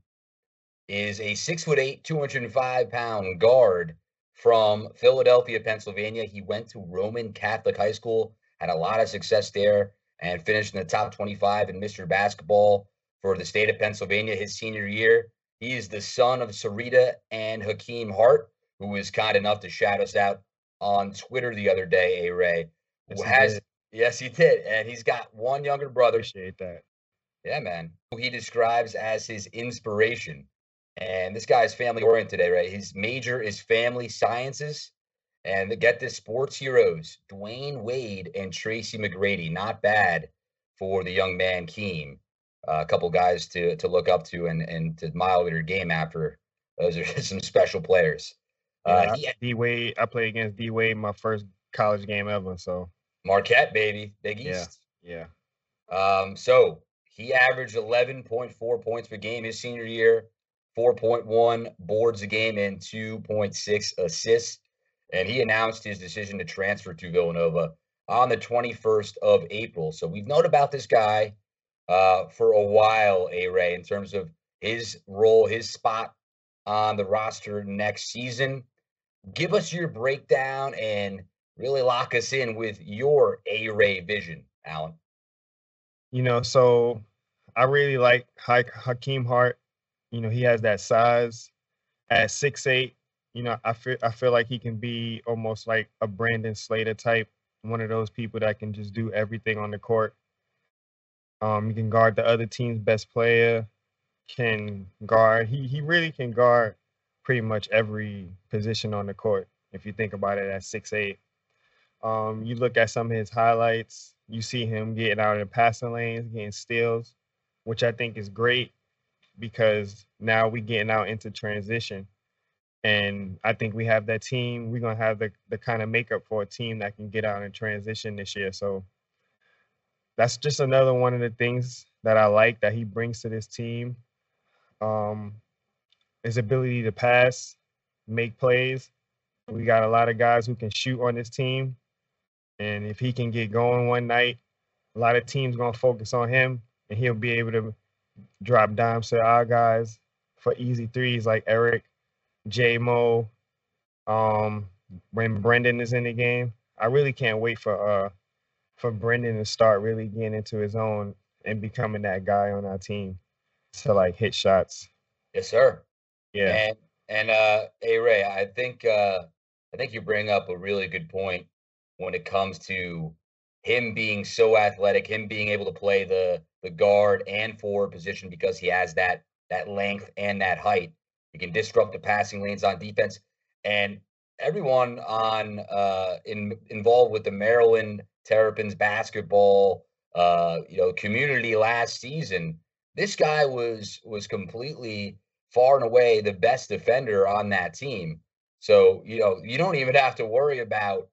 is a six foot eight, 205 pound guard from Philadelphia, Pennsylvania. He went to Roman Catholic High School had a lot of success there and finished in the top 25 in Mr. Basketball for the state of Pennsylvania his senior year. He is the son of Sarita and Hakeem Hart, who was kind enough to shout us out on Twitter the other day, A Ray. Yes, has he yes, he did. And he's got one younger brother. Appreciate that. Yeah, man. Who he describes as his inspiration. And this guy is family oriented, today, right? His major is family sciences and the, get this sports heroes, Dwyane Wade and Tracy McGrady. Not bad for the young man Keem. Uh, a couple guys to to look up to and and to admire their game after. Those are some special players. Uh, yeah, D Wade. I played against D Wade my first college game ever. So Marquette, baby, Big East. Yeah. Yeah. Um. So he averaged 11.4 points per game his senior year, 4.1 boards a game, and 2.6 assists and he announced his decision to transfer to Villanova on the 21st of April. So we've known about this guy uh, for a while, A Ray, in terms of his role, his spot on the roster next season. Give us your breakdown and really lock us in with your A Ray vision, Allan. You know, so I really like Hakim Hart. You know, he has that size at six eight you know, I feel I feel like he can be almost like a Brandon Slater type, one of those people that can just do everything on the court. Um, he can guard the other team's best player, can guard. He he really can guard pretty much every position on the court. If you think about it at six eight. Um, you look at some of his highlights, you see him getting out in the passing lanes, getting steals, which I think is great because now we getting out into transition and I think we have that team. We're gonna have the the kind of makeup for a team that can get out in transition this year. So that's just another one of the things that I like that he brings to this team. Um, his ability to pass, make plays. We got a lot of guys who can shoot on this team, and if he can get going one night, a lot of teams gonna focus on him, and he'll be able to drop dimes to our guys for easy threes like Eric J Mo, um, when Brendan is in the game. I really can't wait for uh for Brendan to start really getting into his own and becoming that guy on our team to like hit shots. Yes, sir. Yeah. And And uh, hey Ray, I think uh, I think you bring up a really good point when it comes to him being so athletic, him being able to play the the guard and forward position because he has that that length and that height. He can disrupt the passing lanes on defense, and everyone on uh, in involved with the Maryland Terrapins basketball, uh, you know, community last season. This guy was was completely far and away the best defender on that team. So you know, you don't even have to worry about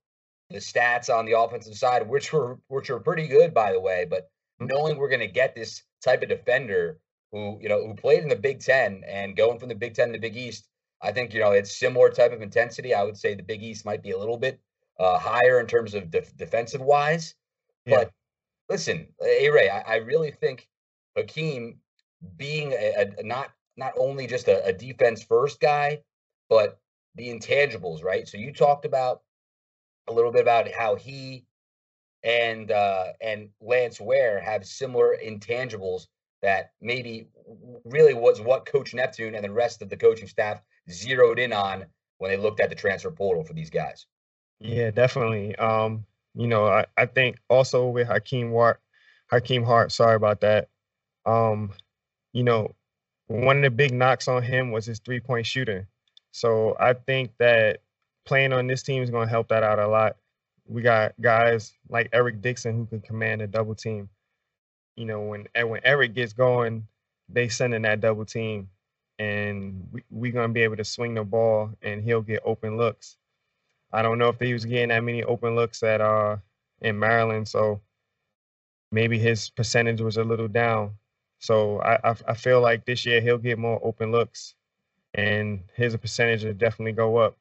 the stats on the offensive side, which were which were pretty good, by the way. But knowing we're going to get this type of defender who you know who played in the Big Ten and going from the Big Ten to the Big East, I think you know it's similar type of intensity. I would say the Big East might be a little bit uh, higher in terms of def- defensive wise. Yeah. But listen, A Ray, I, I, really think Hakim being a, a not not only just a, a defense first guy, but the intangibles, right? So you talked about a little bit about how he and uh, and Lance Ware have similar intangibles that maybe really was what Coach Neptune and the rest of the coaching staff zeroed in on when they looked at the transfer portal for these guys. Yeah, definitely. Um, you know, I, I think also with Hakim Hart, Hakim Hart, sorry about that. Um, you know, one of the big knocks on him was his three point shooting. So I think that playing on this team is going to help that out a lot. We got guys like Eric Dixon who can command a double team. You know, when when Eric gets going, they send in that double team, and we, we're gonna be able to swing the ball, and he'll get open looks. I don't know if he was getting that many open looks at uh in Maryland, so maybe his percentage was a little down. So I, I, I feel like this year he'll get more open looks, and his percentage will definitely go up.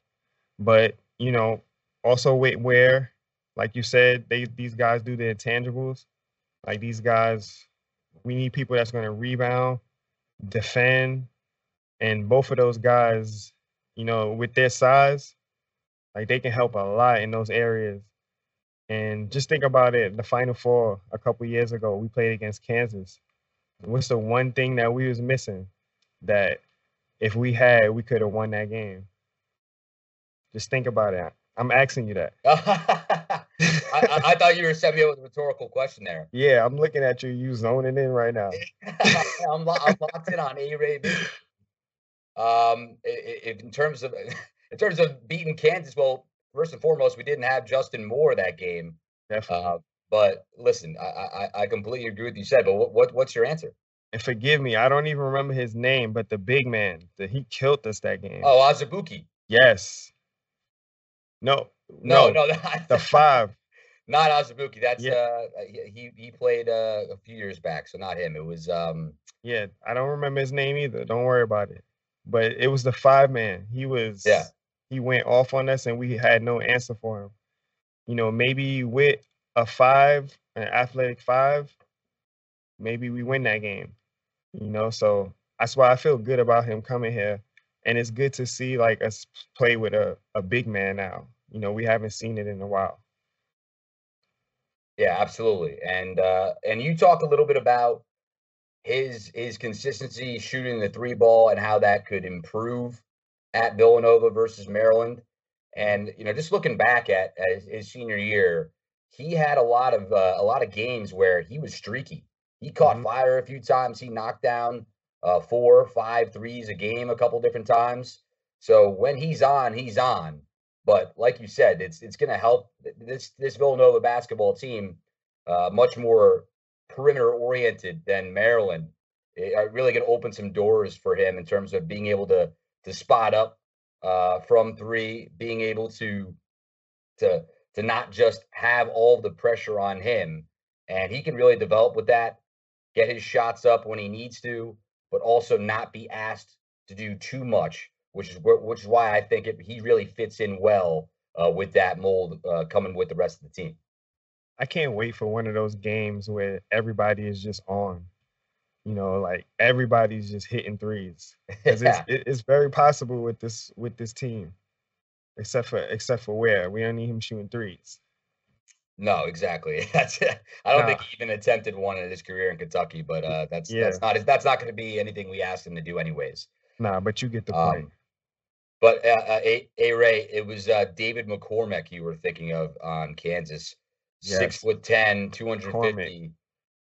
But you know, also with Ware, like you said, they these guys do the intangibles. Like these guys, we need people that's going to rebound, defend, and both of those guys, you know, with their size, like they can help a lot in those areas. And just think about it: the Final Four a couple years ago, we played against Kansas. What's the one thing that we was missing that if we had, we could have won that game? Just think about it. I'm asking you that. I, I, thought you were setting me up with a rhetorical question there. Yeah, I'm looking at you. You zoning in right now. I'm, I'm, locked in on A Ray. Um, if, in terms of in terms of beating Kansas, well, first and foremost, we didn't have Justin Moore that game. Definitely. Uh, but listen, I, I, I completely agree with you said. But what, what what's your answer? And forgive me, I don't even remember his name, but the big man that he killed us that game. Oh, Azubuike. Yes. No, no, no, no the five. Not Azubuike. That's yeah. uh he he played uh, a few years back, so not him. It was um Yeah, I don't remember his name either. Don't worry about it. But it was the five man. He was yeah. He went off on us and we had no answer for him. You know, maybe with a five, an athletic five, maybe we win that game. You know, so that's why I feel good about him coming here and it's good to see like us play with a, a big man now. You know, we haven't seen it in a while. Yeah, absolutely. And uh and you talk a little bit about his his consistency shooting the three ball and how that could improve at Villanova versus Maryland. And you know, just looking back at, at his senior year, he had a lot of uh, a lot of games where he was streaky. He caught mm-hmm. fire a few times. He knocked down uh, four, five threes a game a couple different times. So when he's on, he's on. But like you said, it's it's going to help this this Villanova basketball team uh, much more perimeter oriented than Maryland. It, it really going to open some doors for him in terms of being able to to spot up uh, from three, being able to to to not just have all the pressure on him, and he can really develop with that, get his shots up when he needs to, but also not be asked to do too much, which is which is why I think it, he really fits in well uh, with that mold uh, coming with the rest of the team. I can't wait for one of those games where everybody is just on. You know, like everybody's just hitting threes. Because yeah. it's, it's very possible with this with this team, except for except for Ware we don't need him shooting threes. No, exactly. That's I don't think he even attempted one in his career in Kentucky, but uh, that's yeah. that's not that's not going to be anything we asked him to do anyways. Nah, but you get the point. Um, But uh, uh, a, a Ray, it was uh, David McCormack you were thinking of on Kansas, yes. six foot 10, 250.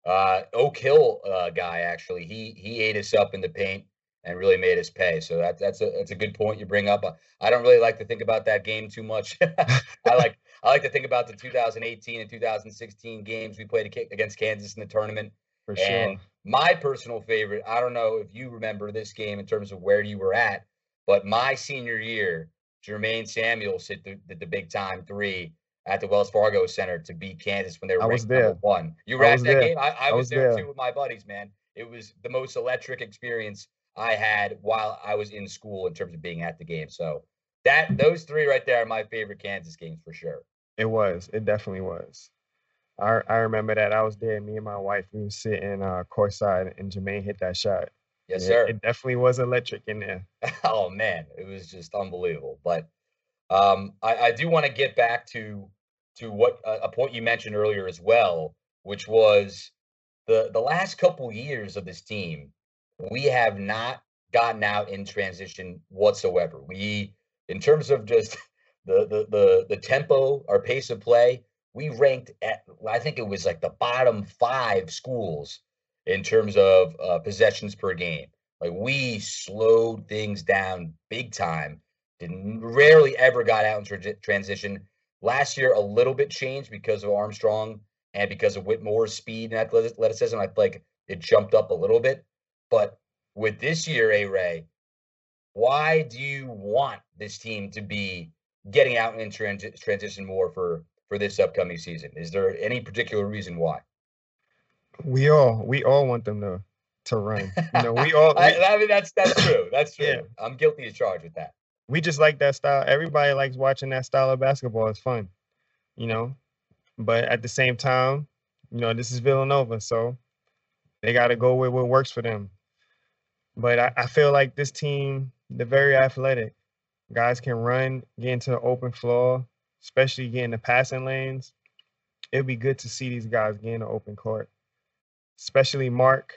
Uh, Oak Hill uh, guy actually, he he ate us up in the paint and really made us pay. So that, that's a that's a good point you bring up. I don't really like to think about that game too much. I like I like to think about the 2018 and 2016 games we played against Kansas in the tournament. For sure. And my personal favorite, I don't know if you remember this game in terms of where you were at, but my senior year, Jermaine Samuels hit the, the, the big time three at the Wells Fargo Center to beat Kansas when they were I ranked number one. You were at that there. game? I, I, I was, was there, there too with my buddies, man. It was the most electric experience I had while I was in school in terms of being at the game. So that those three right there are my favorite Kansas games for sure. It was. It definitely was. I I remember that I was there. Me and my wife we were sitting uh, courtside, and Jermaine hit that shot. Yes, sir. It, it, definitely was electric in there. oh man, it was just unbelievable. But um, I, I do want to get back to to what uh, a point you mentioned earlier as well, which was the the last couple years of this team, we have not gotten out in transition whatsoever. We, in terms of just the the the the tempo, our pace of play, we ranked at I think it was like the bottom five schools in terms of uh, possessions per game. Like we slowed things down big time. Didn't rarely ever got out in tra- transition. Last year, a little bit changed because of Armstrong and because of Whitmore's speed and athleticism. I like it jumped up a little bit. But with this year, A Ray, why do you want this team to be getting out in trans- transition more for for this upcoming season? Is there any particular reason why? We all we all want them to to run. You know, we all. We, I, I, mean, that's that's true. That's true. Yeah. I'm guilty as charged with that. We just like that style. Everybody likes watching that style of basketball. It's fun, you know. But at the same time, you know, this is Villanova, so they got to go with what works for them. But I, I feel like this team, they're very athletic. Guys can run, get into the open floor, especially getting the passing lanes. It'd be good to see these guys get in the open court, especially Mark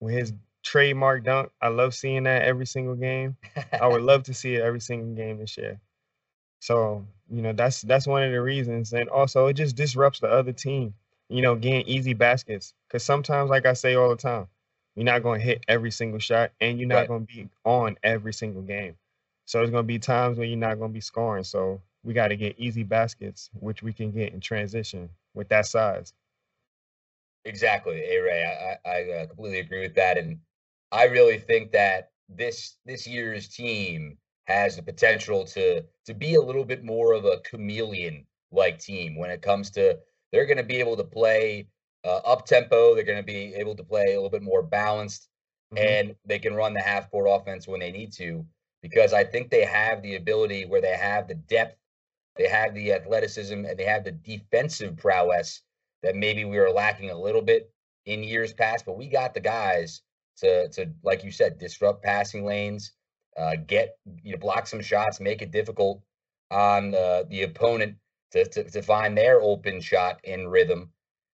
with his trademark dunk. I love seeing that every single game. I would love to see it every single game this year. So you know that's that's one of the reasons, and also it just disrupts the other team. You know, getting easy baskets because sometimes, like I say all the time, you're not going to hit every single shot, and you're not right. going to be on every single game. So there's going to be times when you're not going to be scoring. So we got to get easy baskets, which we can get in transition with that size. Exactly, A Ray. I, I uh, completely agree with that, and I really think that this this year's team has the potential to to be a little bit more of a chameleon like team when it comes to they're going to be able to play uh, up tempo. They're going to be able to play a little bit more balanced, mm-hmm. and they can run the half court offense when they need to because I think they have the ability where they have the depth they have the athleticism and they have the defensive prowess that maybe we were lacking a little bit in years past. But we got the guys to to like you said, disrupt passing lanes, uh, get you know block some shots, make it difficult on uh, the opponent to, to, to find their open shot in rhythm.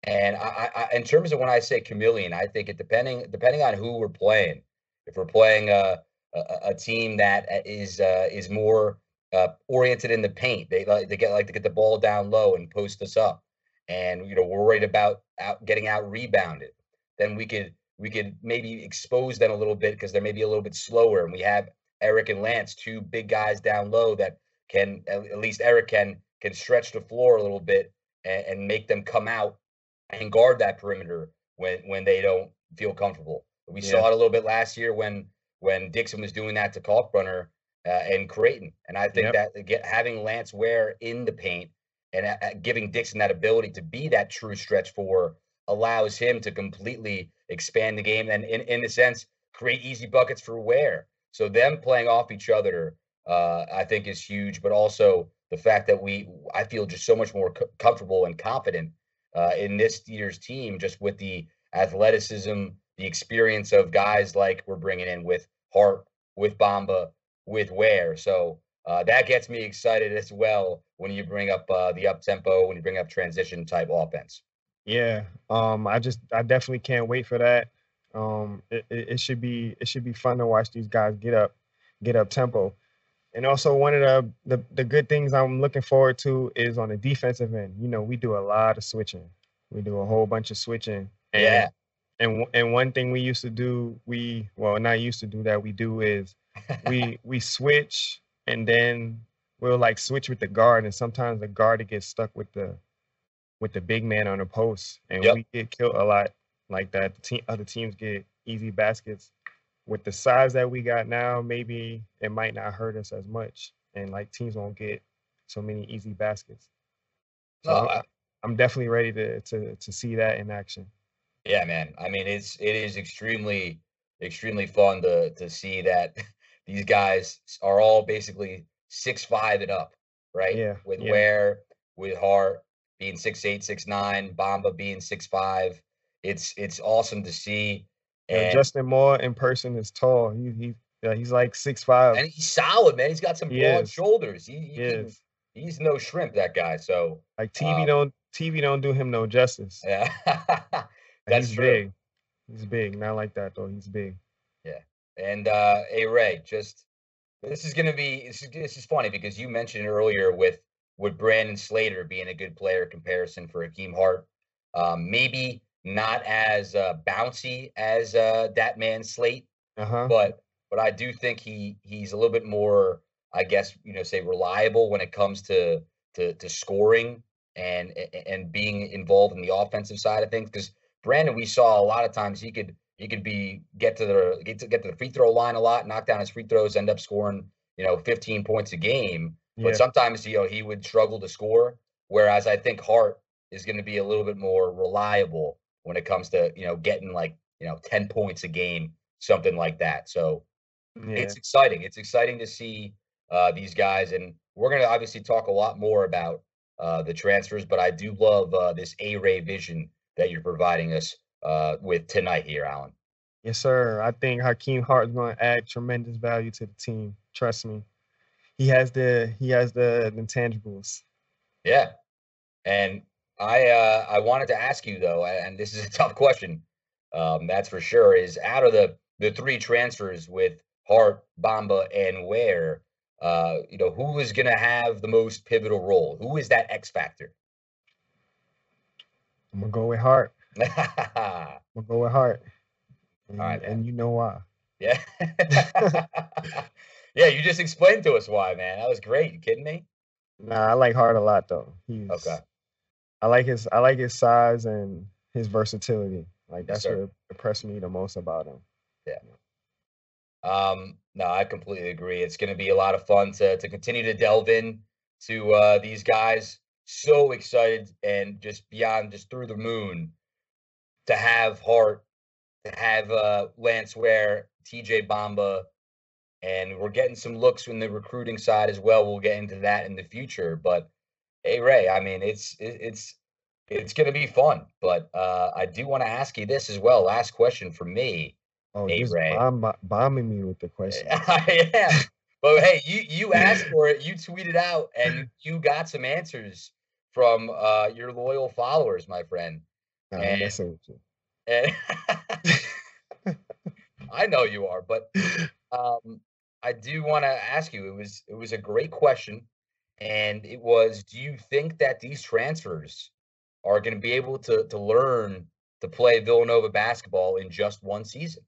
And I, I, in terms of when I say chameleon, I think it depending depending on who we're playing. If we're playing a a, a team that is uh, is uh, is more uh, oriented in the paint. They like they get like to get the ball down low and post us up, and you know we're worried about out, getting out rebounded. Then we could we could maybe expose them a little bit because they're maybe a little bit slower, and we have Eric and Lance, two big guys down low that can at least Eric can can stretch the floor a little bit and, and make them come out and guard that perimeter when when they don't feel comfortable. We yeah. saw it a little bit last year when when Dixon was doing that to Kalkbrenner uh, and Creighton. And I think yep. that get, having Lance Ware in the paint and uh, uh, giving Dixon that ability to be that true stretch four allows him to completely expand the game and, in, in a sense, create easy buckets for Ware. So them playing off each other, uh, I think, is huge. But also the fact that we, I feel just so much more co- comfortable and confident uh, in this year's team, just with the athleticism, the experience of guys like we're bringing in with Hart, with Bamba, with Ware. So uh, that gets me excited as well when you bring up uh, the up tempo, when you bring up transition type offense. Yeah, um, I just I definitely can't wait for that. Um, it, it, it, should be it should be fun to watch these guys get up, get up tempo. And also one of the, the the good things I'm looking forward to is on the defensive end. You know, we do a lot of switching. We do a whole bunch of switching. And, Yeah. And and one thing we used to do, we well not used to do that. We do is we we switch and then we'll like switch with the guard, and sometimes the guard gets stuck with the with the big man on the post, and Yep. we get killed a lot like that. The team, other teams get easy baskets. With the size that we got now, maybe it might not hurt us as much, and like teams won't get so many easy baskets. So No, I'm, I- I'm definitely ready to to to see that in action. Yeah, man. I mean, it's it is extremely extremely fun to to see that these guys are all basically six five and up, right? Yeah, With yeah. Ware, with Hart being six eight, six nine, Bamba being six five. It's it's awesome to see. And, Justin Moore in person is tall. He he yeah, he's like six five. and he's solid, man. He's got some He broad is. shoulders. He, he He can- he's no shrimp, that guy. So Like TV um, don't TV don't do him no justice. yeah. That's he's true. big. He's big. Not like that though. He's big. Yeah. And uh hey Ray, just this is gonna be this is this is funny because you mentioned earlier with with Brandon Slater being a good player comparison for Hakim Hart. Um, maybe not as uh, bouncy as uh, that man Slate, Uh huh. but but I do think he he's a little bit more, I guess you know, say reliable when it comes to to to scoring and and being involved in the offensive side of things. Because Brandon, we saw a lot of times he could he could be get to the get to get to the free throw line a lot, knock down his free throws, end up scoring you know 15 points a game. Yeah. But sometimes you know he would struggle to score. Whereas I think Hart is going to be a little bit more reliable when it comes to you know getting like you know 10 points a game, something like that. So yeah. it's exciting. It's exciting to see uh, these guys, and we're going to obviously talk a lot more about uh, the transfers. But I do love uh, this A Ray vision that you're providing us uh, with tonight here, Allan. Yes, sir. I think Hakim Hart is going to add tremendous value to the team. Trust me. He has the he has the intangibles. Yeah, and I uh, I wanted to ask you though, and this is a tough question. Um, that's for sure. Is out of the the three transfers with Hart, Bamba, and Ware, uh, you know, who is going to have the most pivotal role? Who is that X factor? I'm gonna go with Hart. I'm gonna go with Hart. And, right, and you know why. yeah, yeah. You just explained to us why, man. That was great. You kidding me? Nah, I like Hart a lot though. He's Okay. I like his I like his size and his versatility. Like that's sir. what impressed me the most about him. Yeah. Um, no, I completely agree. It's going to be a lot of fun to to continue to delve in to uh, these guys. So excited and just beyond, just through the moon to have Hart, to have uh, Lance Ware, TJ Bamba, and we're getting some looks from the recruiting side as well. We'll get into that in the future. But hey, Ray, I mean, it's it, it's it's going to be fun. But uh, I do want to ask you this as well. Last question for me. Oh, Hey, Ray. bomb, bombing me with the question. I am. But hey, you you asked for it. You tweeted out, and you got some answers from uh, your loyal followers, my friend. Nah, and- I'm messing with you. And I know you are, but um, I do want to ask you. It was it was a great question, and it was: Do you think that these transfers are going to be able to to learn to play Villanova basketball in just one season?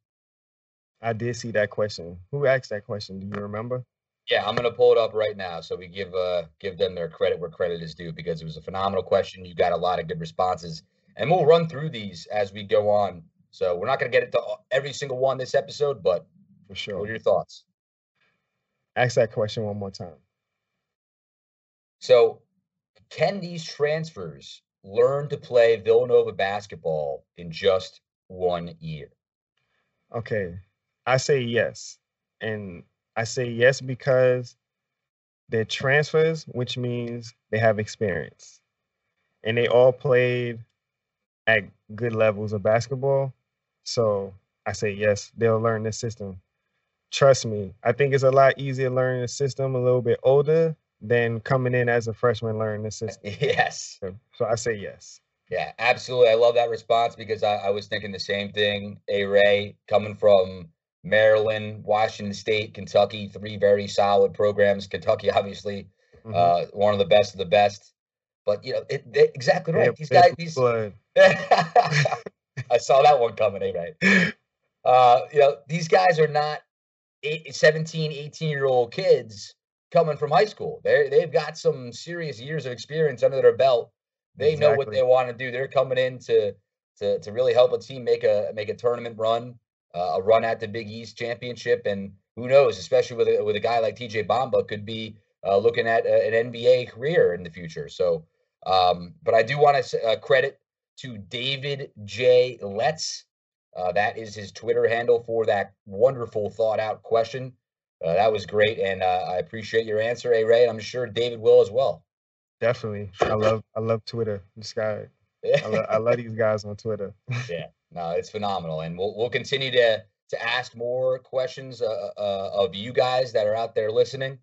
I did see that question. Who asked that question? Do you remember? Yeah, I'm gonna pull it up right now so we give uh give them their credit where credit is due because it was a phenomenal question. You got a lot of good responses, and we'll run through these as we go on. So we're not gonna get into a- every single one this episode, but For sure. what are your thoughts? Ask that question one more time. So, can these transfers learn to play Villanova basketball in just one year? Okay. I say yes. And I say yes because they're transfers, which means they have experience. And they all played at good levels of basketball. So I say yes, they'll learn the system. Trust me, I think it's a lot easier learning the system a little bit older than coming in as a freshman learning the system. Yes. So I say yes. Yeah, absolutely. I love that response because I, I was thinking the same thing. A Ray coming from Maryland, Washington State, Kentucky, three very solid programs. Kentucky, obviously, Mhm. uh, one of the best of the best. But you know, it, exactly right. These guys, these. I saw that one coming, eh, right? Uh, you know, these guys are not eight, 17, 18 year old kids coming from high school. They they've got some serious years of experience under their belt. They know what they want to do. They're coming in to to to really help a team make a make a tournament run, uh, a run at the Big East championship, and who knows, especially with a, with a guy like TJ Bamba, could be uh, looking at a, an NBA career in the future. So, um, but I do want to uh, credit to David J. Letts. Uh, that is his Twitter handle for that wonderful thought out question. Uh, that was great, and uh, I appreciate your answer, A. Ray. And I'm sure David will as well. Definitely. I love I love Twitter. This guy. I, lo- I love these guys on Twitter. Yeah, no, it's phenomenal, and we'll we'll continue to to ask more questions uh, uh, of you guys that are out there listening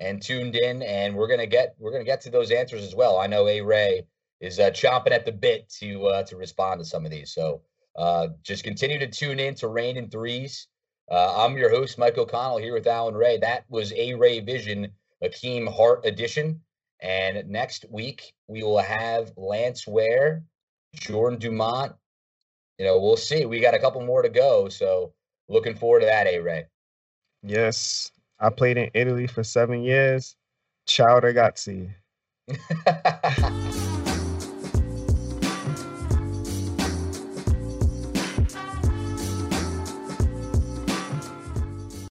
and tuned in, and we're gonna get we're gonna get to those answers as well. I know A Ray is uh, chomping at the bit to uh, to respond to some of these, so uh, just continue to tune in to Raynin' Threes. Uh, I'm your host, Mike O'Connell, here with Allan Ray. That was A Ray Vision, Hakim Hart edition. And next week we will have Lance Ware, Jordan Dumont, you know, we'll see. We got a couple more to go, so looking forward to that, A Ray. Yes. I played in Italy for seven years. Ciao ragazzi.